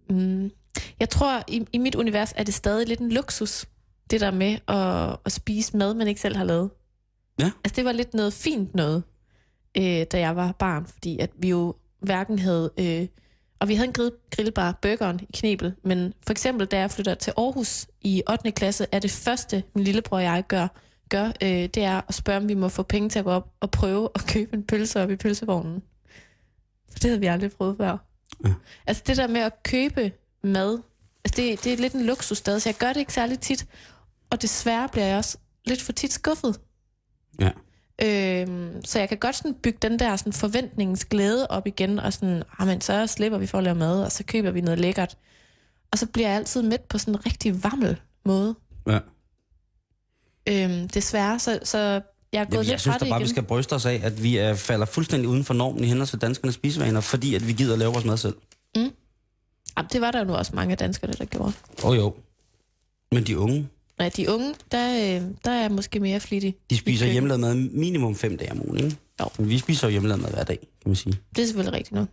Speaker 3: Mm, jeg tror, i, i mit univers er det stadig lidt en luksus det der med at, at spise mad, man ikke selv har lavet.
Speaker 2: Ja.
Speaker 3: Altså det var lidt noget fint noget, øh, da jeg var barn, fordi at vi jo hverken havde... Øh, og vi havde en grill, grillbar, burgeren i knebel, men for eksempel, da jeg flytter til Aarhus i 8. klasse, er det første, min lillebror og jeg gør, gør øh, det er at spørge, om vi må få penge til at gå op og prøve at købe en pølse op i pølsevognen. For det havde vi aldrig prøvet før.
Speaker 2: Ja.
Speaker 3: Altså det der med at købe mad, altså det, det er lidt en luksus stadig, så jeg gør det ikke særlig tit. Og desværre bliver jeg også lidt for tit skuffet.
Speaker 2: Ja.
Speaker 3: Øhm, så jeg kan godt sådan bygge den der sådan forventningens glæde op igen, og sådan, ah, men så slipper vi for at lave mad, og så køber vi noget lækkert. Og så bliver jeg altid midt på sådan en rigtig vammel måde.
Speaker 2: Ja.
Speaker 3: Øhm, desværre, så, så jeg er gået
Speaker 2: Jamen,
Speaker 3: lidt
Speaker 2: jeg synes da bare,
Speaker 3: igen.
Speaker 2: vi skal bryste os af, at vi er, falder fuldstændig uden for normen i henhold til danskernes spisevaner, fordi at vi gider at lave vores mad selv.
Speaker 3: Jamen, det var der jo nu også mange af danskerne, der gjorde.
Speaker 2: Åh oh, jo. Men de unge,
Speaker 3: Nej, de unge, der, øh, der er måske mere flittig.
Speaker 2: de spiser hjemmelavet mad minimum fem dage om ugen, ikke?
Speaker 3: Jo.
Speaker 2: Men vi spiser jo hjemmelavet mad hver dag, kan man sige.
Speaker 3: Det er selvfølgelig rigtigt nok.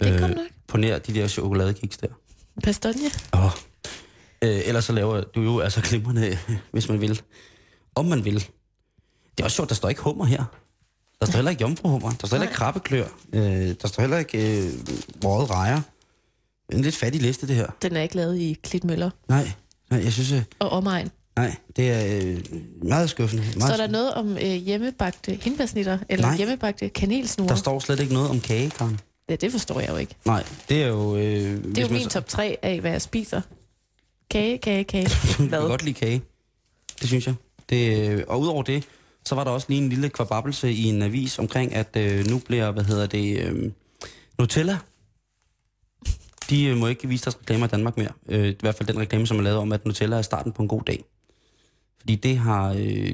Speaker 3: Det er godt nok.
Speaker 2: På nær de der chokoladekiks der.
Speaker 3: Pastogne.
Speaker 2: Åh. Øh, ellers så laver du jo altså glimrende, hvis man vil. Om man vil. Det er også sjovt, der står ikke hummer her. Der står heller ikke jomfruhummer. Der står heller ikke krabbeklør. Øh, der står heller ikke øh, røget rejer. En lidt fattig liste, det her.
Speaker 3: Den er ikke lavet i Klitmøller
Speaker 2: Nej, nej jeg synes... Øh,
Speaker 3: og omegn.
Speaker 2: nej, det er øh, meget skuffende. Meget
Speaker 3: Står der noget om øh, hjemmebagte hindbærsnitter, eller
Speaker 2: Nej.
Speaker 3: hjemmebagte kanelsnure?
Speaker 2: der står slet ikke noget om kage, Karen.
Speaker 3: Ja, det forstår jeg jo ikke.
Speaker 2: Nej, det er jo... Øh,
Speaker 3: Det er jo min top 3 af, hvad jeg spiser. Kage, kage, kage.
Speaker 2: Jeg kan
Speaker 3: Hvad?
Speaker 2: godt lide kage. Det synes jeg. Det, øh, og udover det, så var der også lige en lille kvababbelse i en avis omkring, at øh, nu bliver, hvad hedder det, øh, Nutella. De øh, må ikke vise deres reklamer i Danmark mere. Øh, I hvert fald den reklame, som er lavet om, at Nutella er starten på en god dag. Fordi det har øh,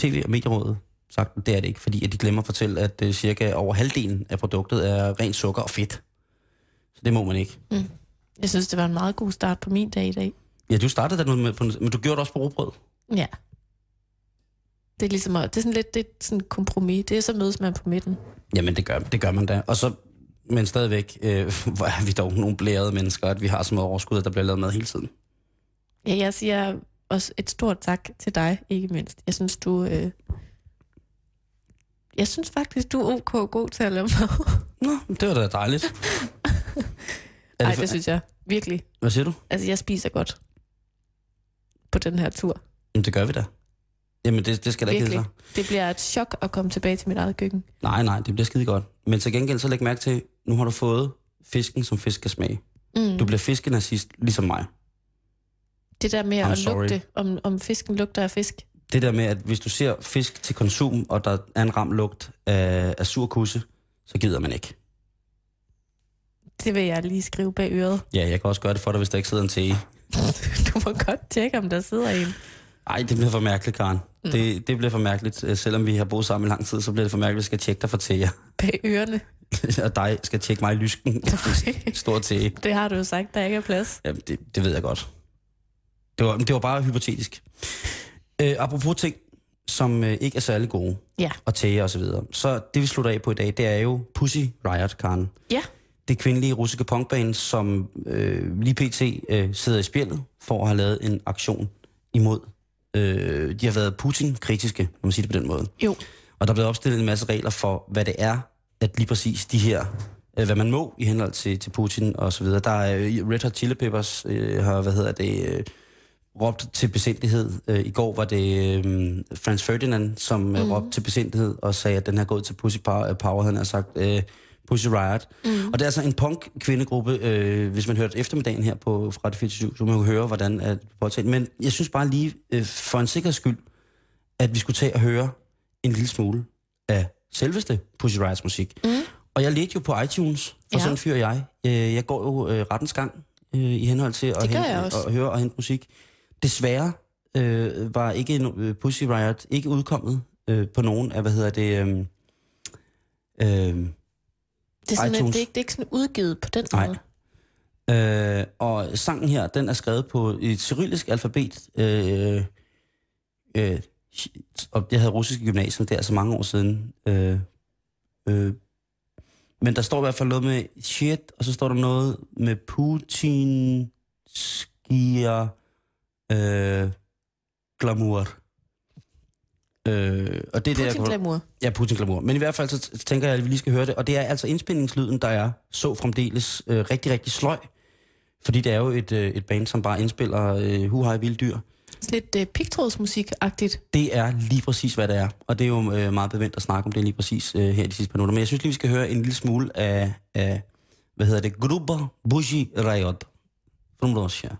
Speaker 2: TV- og Medierådet sagt, det er det ikke, fordi at de glemmer at fortælle, at øh, cirka over halvdelen af produktet er rent sukker og fedt. Så det må man ikke.
Speaker 3: Jeg synes, det var en meget god start på min dag i dag.
Speaker 2: Ja, du startede da med, på, men du gjorde det også på robrød.
Speaker 3: Ja. Det er ligesom, det er sådan lidt det er sådan kompromis. Det er så mødes man på midten.
Speaker 2: Jamen, det gør, det gør man da. Og så, men stadigvæk, øh, hvor er vi dog nogle blærede mennesker, at vi har så meget overskud, at der bliver lavet mad hele tiden.
Speaker 3: Ja, jeg siger også et stort tak til dig, ikke mindst. Jeg synes, du... Øh... Jeg synes faktisk, du er ok god til at lave mad.
Speaker 2: Nå, det var da dejligt.
Speaker 3: Nej,
Speaker 2: for-
Speaker 3: det synes jeg. Virkelig.
Speaker 2: Hvad siger du?
Speaker 3: Altså, jeg spiser godt på den her tur.
Speaker 2: Jamen, det gør vi da. Jamen, det, det skal da ikke hedde sig.
Speaker 3: Det bliver et chok at komme tilbage til mit eget køkken.
Speaker 2: Nej, nej, det bliver skide godt. Men til gengæld, så læg mærke til, nu har du fået fisken, som fisk skal smage.
Speaker 3: Mm.
Speaker 2: Du bliver fiskenazist, ligesom mig.
Speaker 3: Det der med
Speaker 2: I'm
Speaker 3: at
Speaker 2: sorry.
Speaker 3: lugte, om, om fisken lugter af fisk.
Speaker 2: Det der med, at hvis du ser fisk til konsum, og der er en ram lugt af, af sur kusse, så gider man ikke.
Speaker 3: Det vil jeg lige skrive bag øret.
Speaker 2: Ja, jeg kan også gøre det for dig, hvis der ikke sidder en tæge.
Speaker 3: Du må godt tjekke, om der sidder en.
Speaker 2: Ej, det bliver for mærkeligt, Karen. Mm. Det, det bliver for mærkeligt. Øh, Selvom vi har boet sammen i lang tid, så bliver det for mærkeligt, at jeg skal tjekke dig for tæger.
Speaker 3: Bag ørerne.
Speaker 2: og dig skal tjekke mig i lysken. Stor tæge.
Speaker 3: Det har du jo sagt, der ikke er plads.
Speaker 2: Jamen, det, det ved jeg godt. Det var, det var bare hypotetisk. Øh, apropos ting, som øh, ikke er særlig gode,
Speaker 3: Ja.
Speaker 2: og tæger og så videre. Så det, vi slutter af på i dag, det er jo Pussy Riot, Karen.
Speaker 3: Ja.
Speaker 2: Det kvindelige russiske punkband, som øh, lige pt. Øh, sidder i spjældet for at have lavet en aktion imod. Øh, de har været Putin-kritiske, når man siger det på den måde.
Speaker 3: Jo.
Speaker 2: Og der er blevet opstillet en masse regler for, hvad det er, at lige præcis de her, øh, hvad man må i henhold til, til Putin og så videre. Der er øh, Red Hot Chili Peppers øh, har, hvad hedder det, øh, råbt til besindighed. Øh, I går var det øh, Franz Ferdinand, som mm. Råbte til besindighed og sagde, at den her gået til Pussy Power, Power han har sagt, øh, Pussy Riot. Mm. Og det er altså en punk-kvindegruppe, øh, hvis man hørte eftermiddagen her på fra Radio 24 så man jo høre, hvordan at påtalt. Men jeg synes bare lige, øh, for en sikkerheds skyld, at vi skulle tage og høre en lille smule af selveste Pussy Riots musik.
Speaker 3: Mm.
Speaker 2: Og jeg ledte jo på iTunes, for
Speaker 3: Ja.
Speaker 2: sådan en fyr er jeg. Øh, Jeg går jo øh, rettens gang øh, i henhold til at, hente, at høre og hente musik. Desværre øh, var ikke øh, Pussy Riot ikke udkommet øh, på nogen af, hvad hedder det... Øh, øh,
Speaker 3: Det er, sådan, at
Speaker 2: iTunes.
Speaker 3: det, er ikke, det er ikke sådan udgivet på den
Speaker 2: Nej.
Speaker 3: måde.
Speaker 2: Øh, og sangen her, den er skrevet på et cyrillisk alfabet. Øh, øh, og jeg havde russisk i gymnasiet der så mange år siden. Øh, øh, men der står i hvert fald noget med shit, og så står der noget med Putin skier øh, Glamour. Øh, og det er det,
Speaker 3: Putin glamour.
Speaker 2: Ja, Putin Glamour. Men i hvert fald så tænker jeg, at vi lige skal høre det. Og det er altså indspilningslyden, der er så fremdeles øh, rigtig, rigtig sløj. Fordi det er jo et, øh, et band, som bare indspiller øh, huhej vilde dyr.
Speaker 3: Lidt øh, pigtrådsmusik-agtigt.
Speaker 2: Det er lige præcis, hvad det er. Og det er jo øh, meget bevendt at snakke om det lige præcis øh, her i de sidste par minutter. Men jeg synes lige, vi skal høre en lille smule af, af hvad hedder det, Gruber Buji Rayot. From Russia.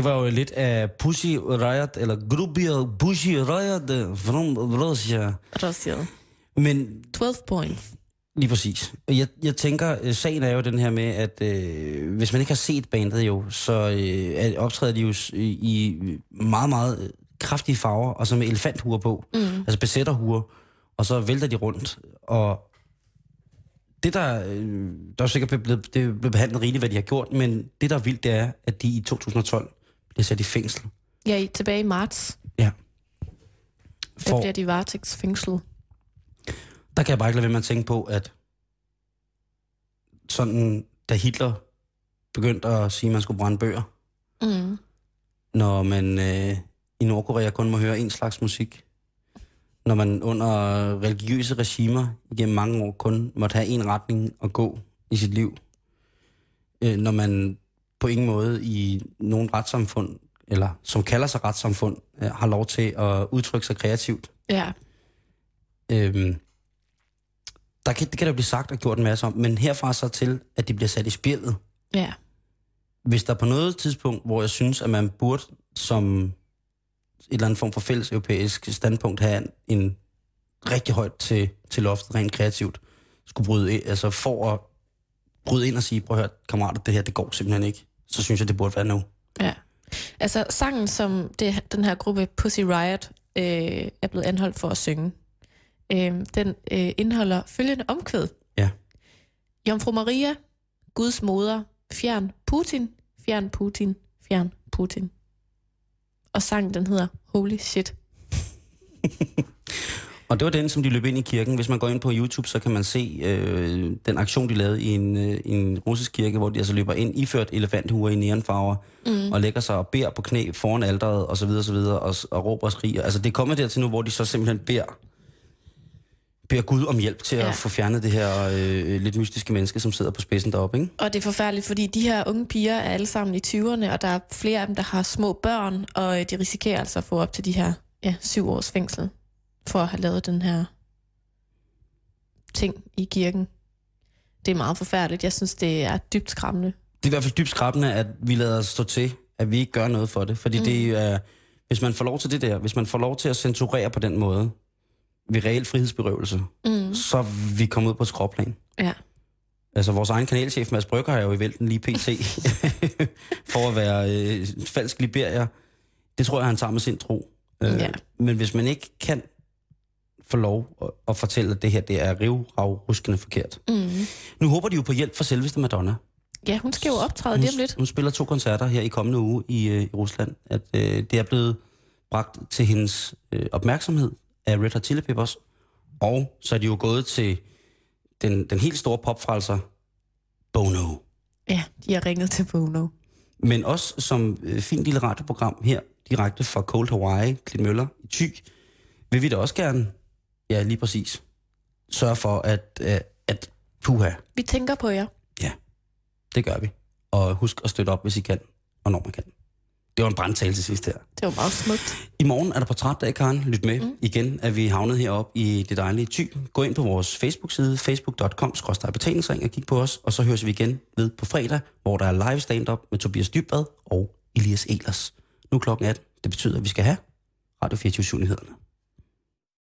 Speaker 2: Det var jo lidt af Pussy Riot, eller Grubia Pussy Riot øh, from Russia.
Speaker 3: Rosio.
Speaker 2: Men
Speaker 3: 12 points.
Speaker 2: Lige præcis. Jeg, jeg tænker, øh, sagen er jo den her med, at øh, hvis man ikke har set bandet jo, så øh, er- optræder de jo i, meget, meget øh, kraftige farver, og så med elefanthuer på. Mm. Altså besætterhuer. Og så vælter de rundt. Og det der, øh, der er sikkert blevet, det er blevet behandlet rigeligt, hvad de har gjort, men det der er vildt, det er, at de i 2012 bliver sat i fængsel.
Speaker 3: Ja, i, tilbage i marts,
Speaker 2: Ja.
Speaker 3: der
Speaker 2: For,
Speaker 3: bliver de varetægtsfængslet.
Speaker 2: der kan jeg bare ikke lade være med at tænke på, at sådan, da Hitler begyndte at sige, at man skulle brænde bøger,
Speaker 3: Mm.
Speaker 2: når man øh, i Nordkorea kun må høre en slags musik, når man under religiøse regimer gennem mange år kun måtte have en retning at gå i sit liv, øh, når man på ingen måde i nogen retssamfund, eller som kalder sig retssamfund, øh, har lov til at udtrykke sig kreativt,
Speaker 3: Ja,
Speaker 2: Øhm, der kan, det kan der blive sagt og gjort en masse om, men herfra så til, at de bliver sat i spillet.
Speaker 3: ja.
Speaker 2: Hvis der på noget tidspunkt, hvor jeg synes, at man burde som et eller andet form for fælles europæisk standpunkt have en, en rigtig højt til, til loftet, rent kreativt, skulle bryde ind, altså for at bryde ind og sige, prøv at høre, kammerater, det her, det går simpelthen ikke, så synes jeg, det burde være nu.
Speaker 3: Ja. Altså, sangen, som det, den her gruppe Pussy Riot øh, er blevet anholdt for at synge, øh, den øh, indeholder følgende omkvæd.
Speaker 2: Ja.
Speaker 3: Jomfru Maria, Guds moder, fjern Putin, fjern Putin, fjern Putin. Og sangen, den hedder Holy Shit.
Speaker 2: Og det var den, som de løb ind i kirken. Hvis man går ind på YouTube, så kan man se øh, den aktion, de lavede i en, øh, en russisk kirke, hvor de altså løber ind, iført elefanthuer i neonfarver, mm. og lægger sig og beder på knæ foran alderet, og så videre, og så videre, og, og råber og skriger. Altså, det er kommet dertil nu, hvor de så simpelthen beder, beder Gud om hjælp til ja.
Speaker 3: Ja.
Speaker 2: at få fjernet det her øh, lidt mystiske menneske, som sidder på spidsen deroppe, ikke?
Speaker 3: Og det er forfærdeligt, fordi de her unge piger er alle sammen i 20'erne, og der er flere af dem, der har små børn, og øh, de risikerer altså at få op til de her ja, syv års fængsel for at have lavet den her ting i kirken. Det er meget forfærdeligt. Jeg synes, det er dybt skræmmende.
Speaker 2: Det er i hvert fald dybt skræmmende, at vi lader os stå til, at vi ikke gør noget for det. Fordi mm. det er, hvis man får lov til det der, hvis man får lov til at censurere på den måde, ved reel frihedsberøvelse,
Speaker 3: Mm.
Speaker 2: så er vi kommet ud på skråplan.
Speaker 3: Ja.
Speaker 2: Altså, vores egen kanalchef, Mads Brygger, er jo i vælten lige pt. for at være øh, falsk liberier. Det tror jeg, han tager med sin tro. Øh,
Speaker 3: Ja.
Speaker 2: Men hvis man ikke kan få lov at, at fortælle, at det her det er rivrav ruskende forkert.
Speaker 3: Mm.
Speaker 2: Nu håber de jo på hjælp fra selveste Madonna.
Speaker 3: Ja, hun skal jo optræde
Speaker 2: Hun,
Speaker 3: lige om lidt.
Speaker 2: hun spiller to koncerter her i kommende uge i, øh, i Rusland. At øh, det er blevet bragt til hendes øh, opmærksomhed af Red Hot Chili Peppers. Og så er de jo gået til den, den helt store popfrelser, Bono.
Speaker 3: Ja, de har ringet til Bono.
Speaker 2: Men også som øh, fint lille radioprogram her, direkte fra Cold Hawaii, Klint Møller i Thy, vil vi da også gerne, ja lige præcis, sørge for, at, øh, at puha,
Speaker 3: Vi tænker på jer.
Speaker 2: ja, det gør vi. Og husk at støtte op, hvis I kan, og når man kan. Det var en brandtale til sidst her.
Speaker 3: Det var meget smukt.
Speaker 2: I morgen er der portrætdag, Karen. Lyt med. Mm. Igen er vi havnet heroppe i det dejlige Thy. Gå ind på vores Facebook-side, facebook.com betalingsring og kig på os. Og så høres vi igen ved på fredag, hvor der er live stand-up med Tobias Dybvad og Elias Elers. Nu er klokken 18. Det betyder, at vi skal have Radio 24 nyhederne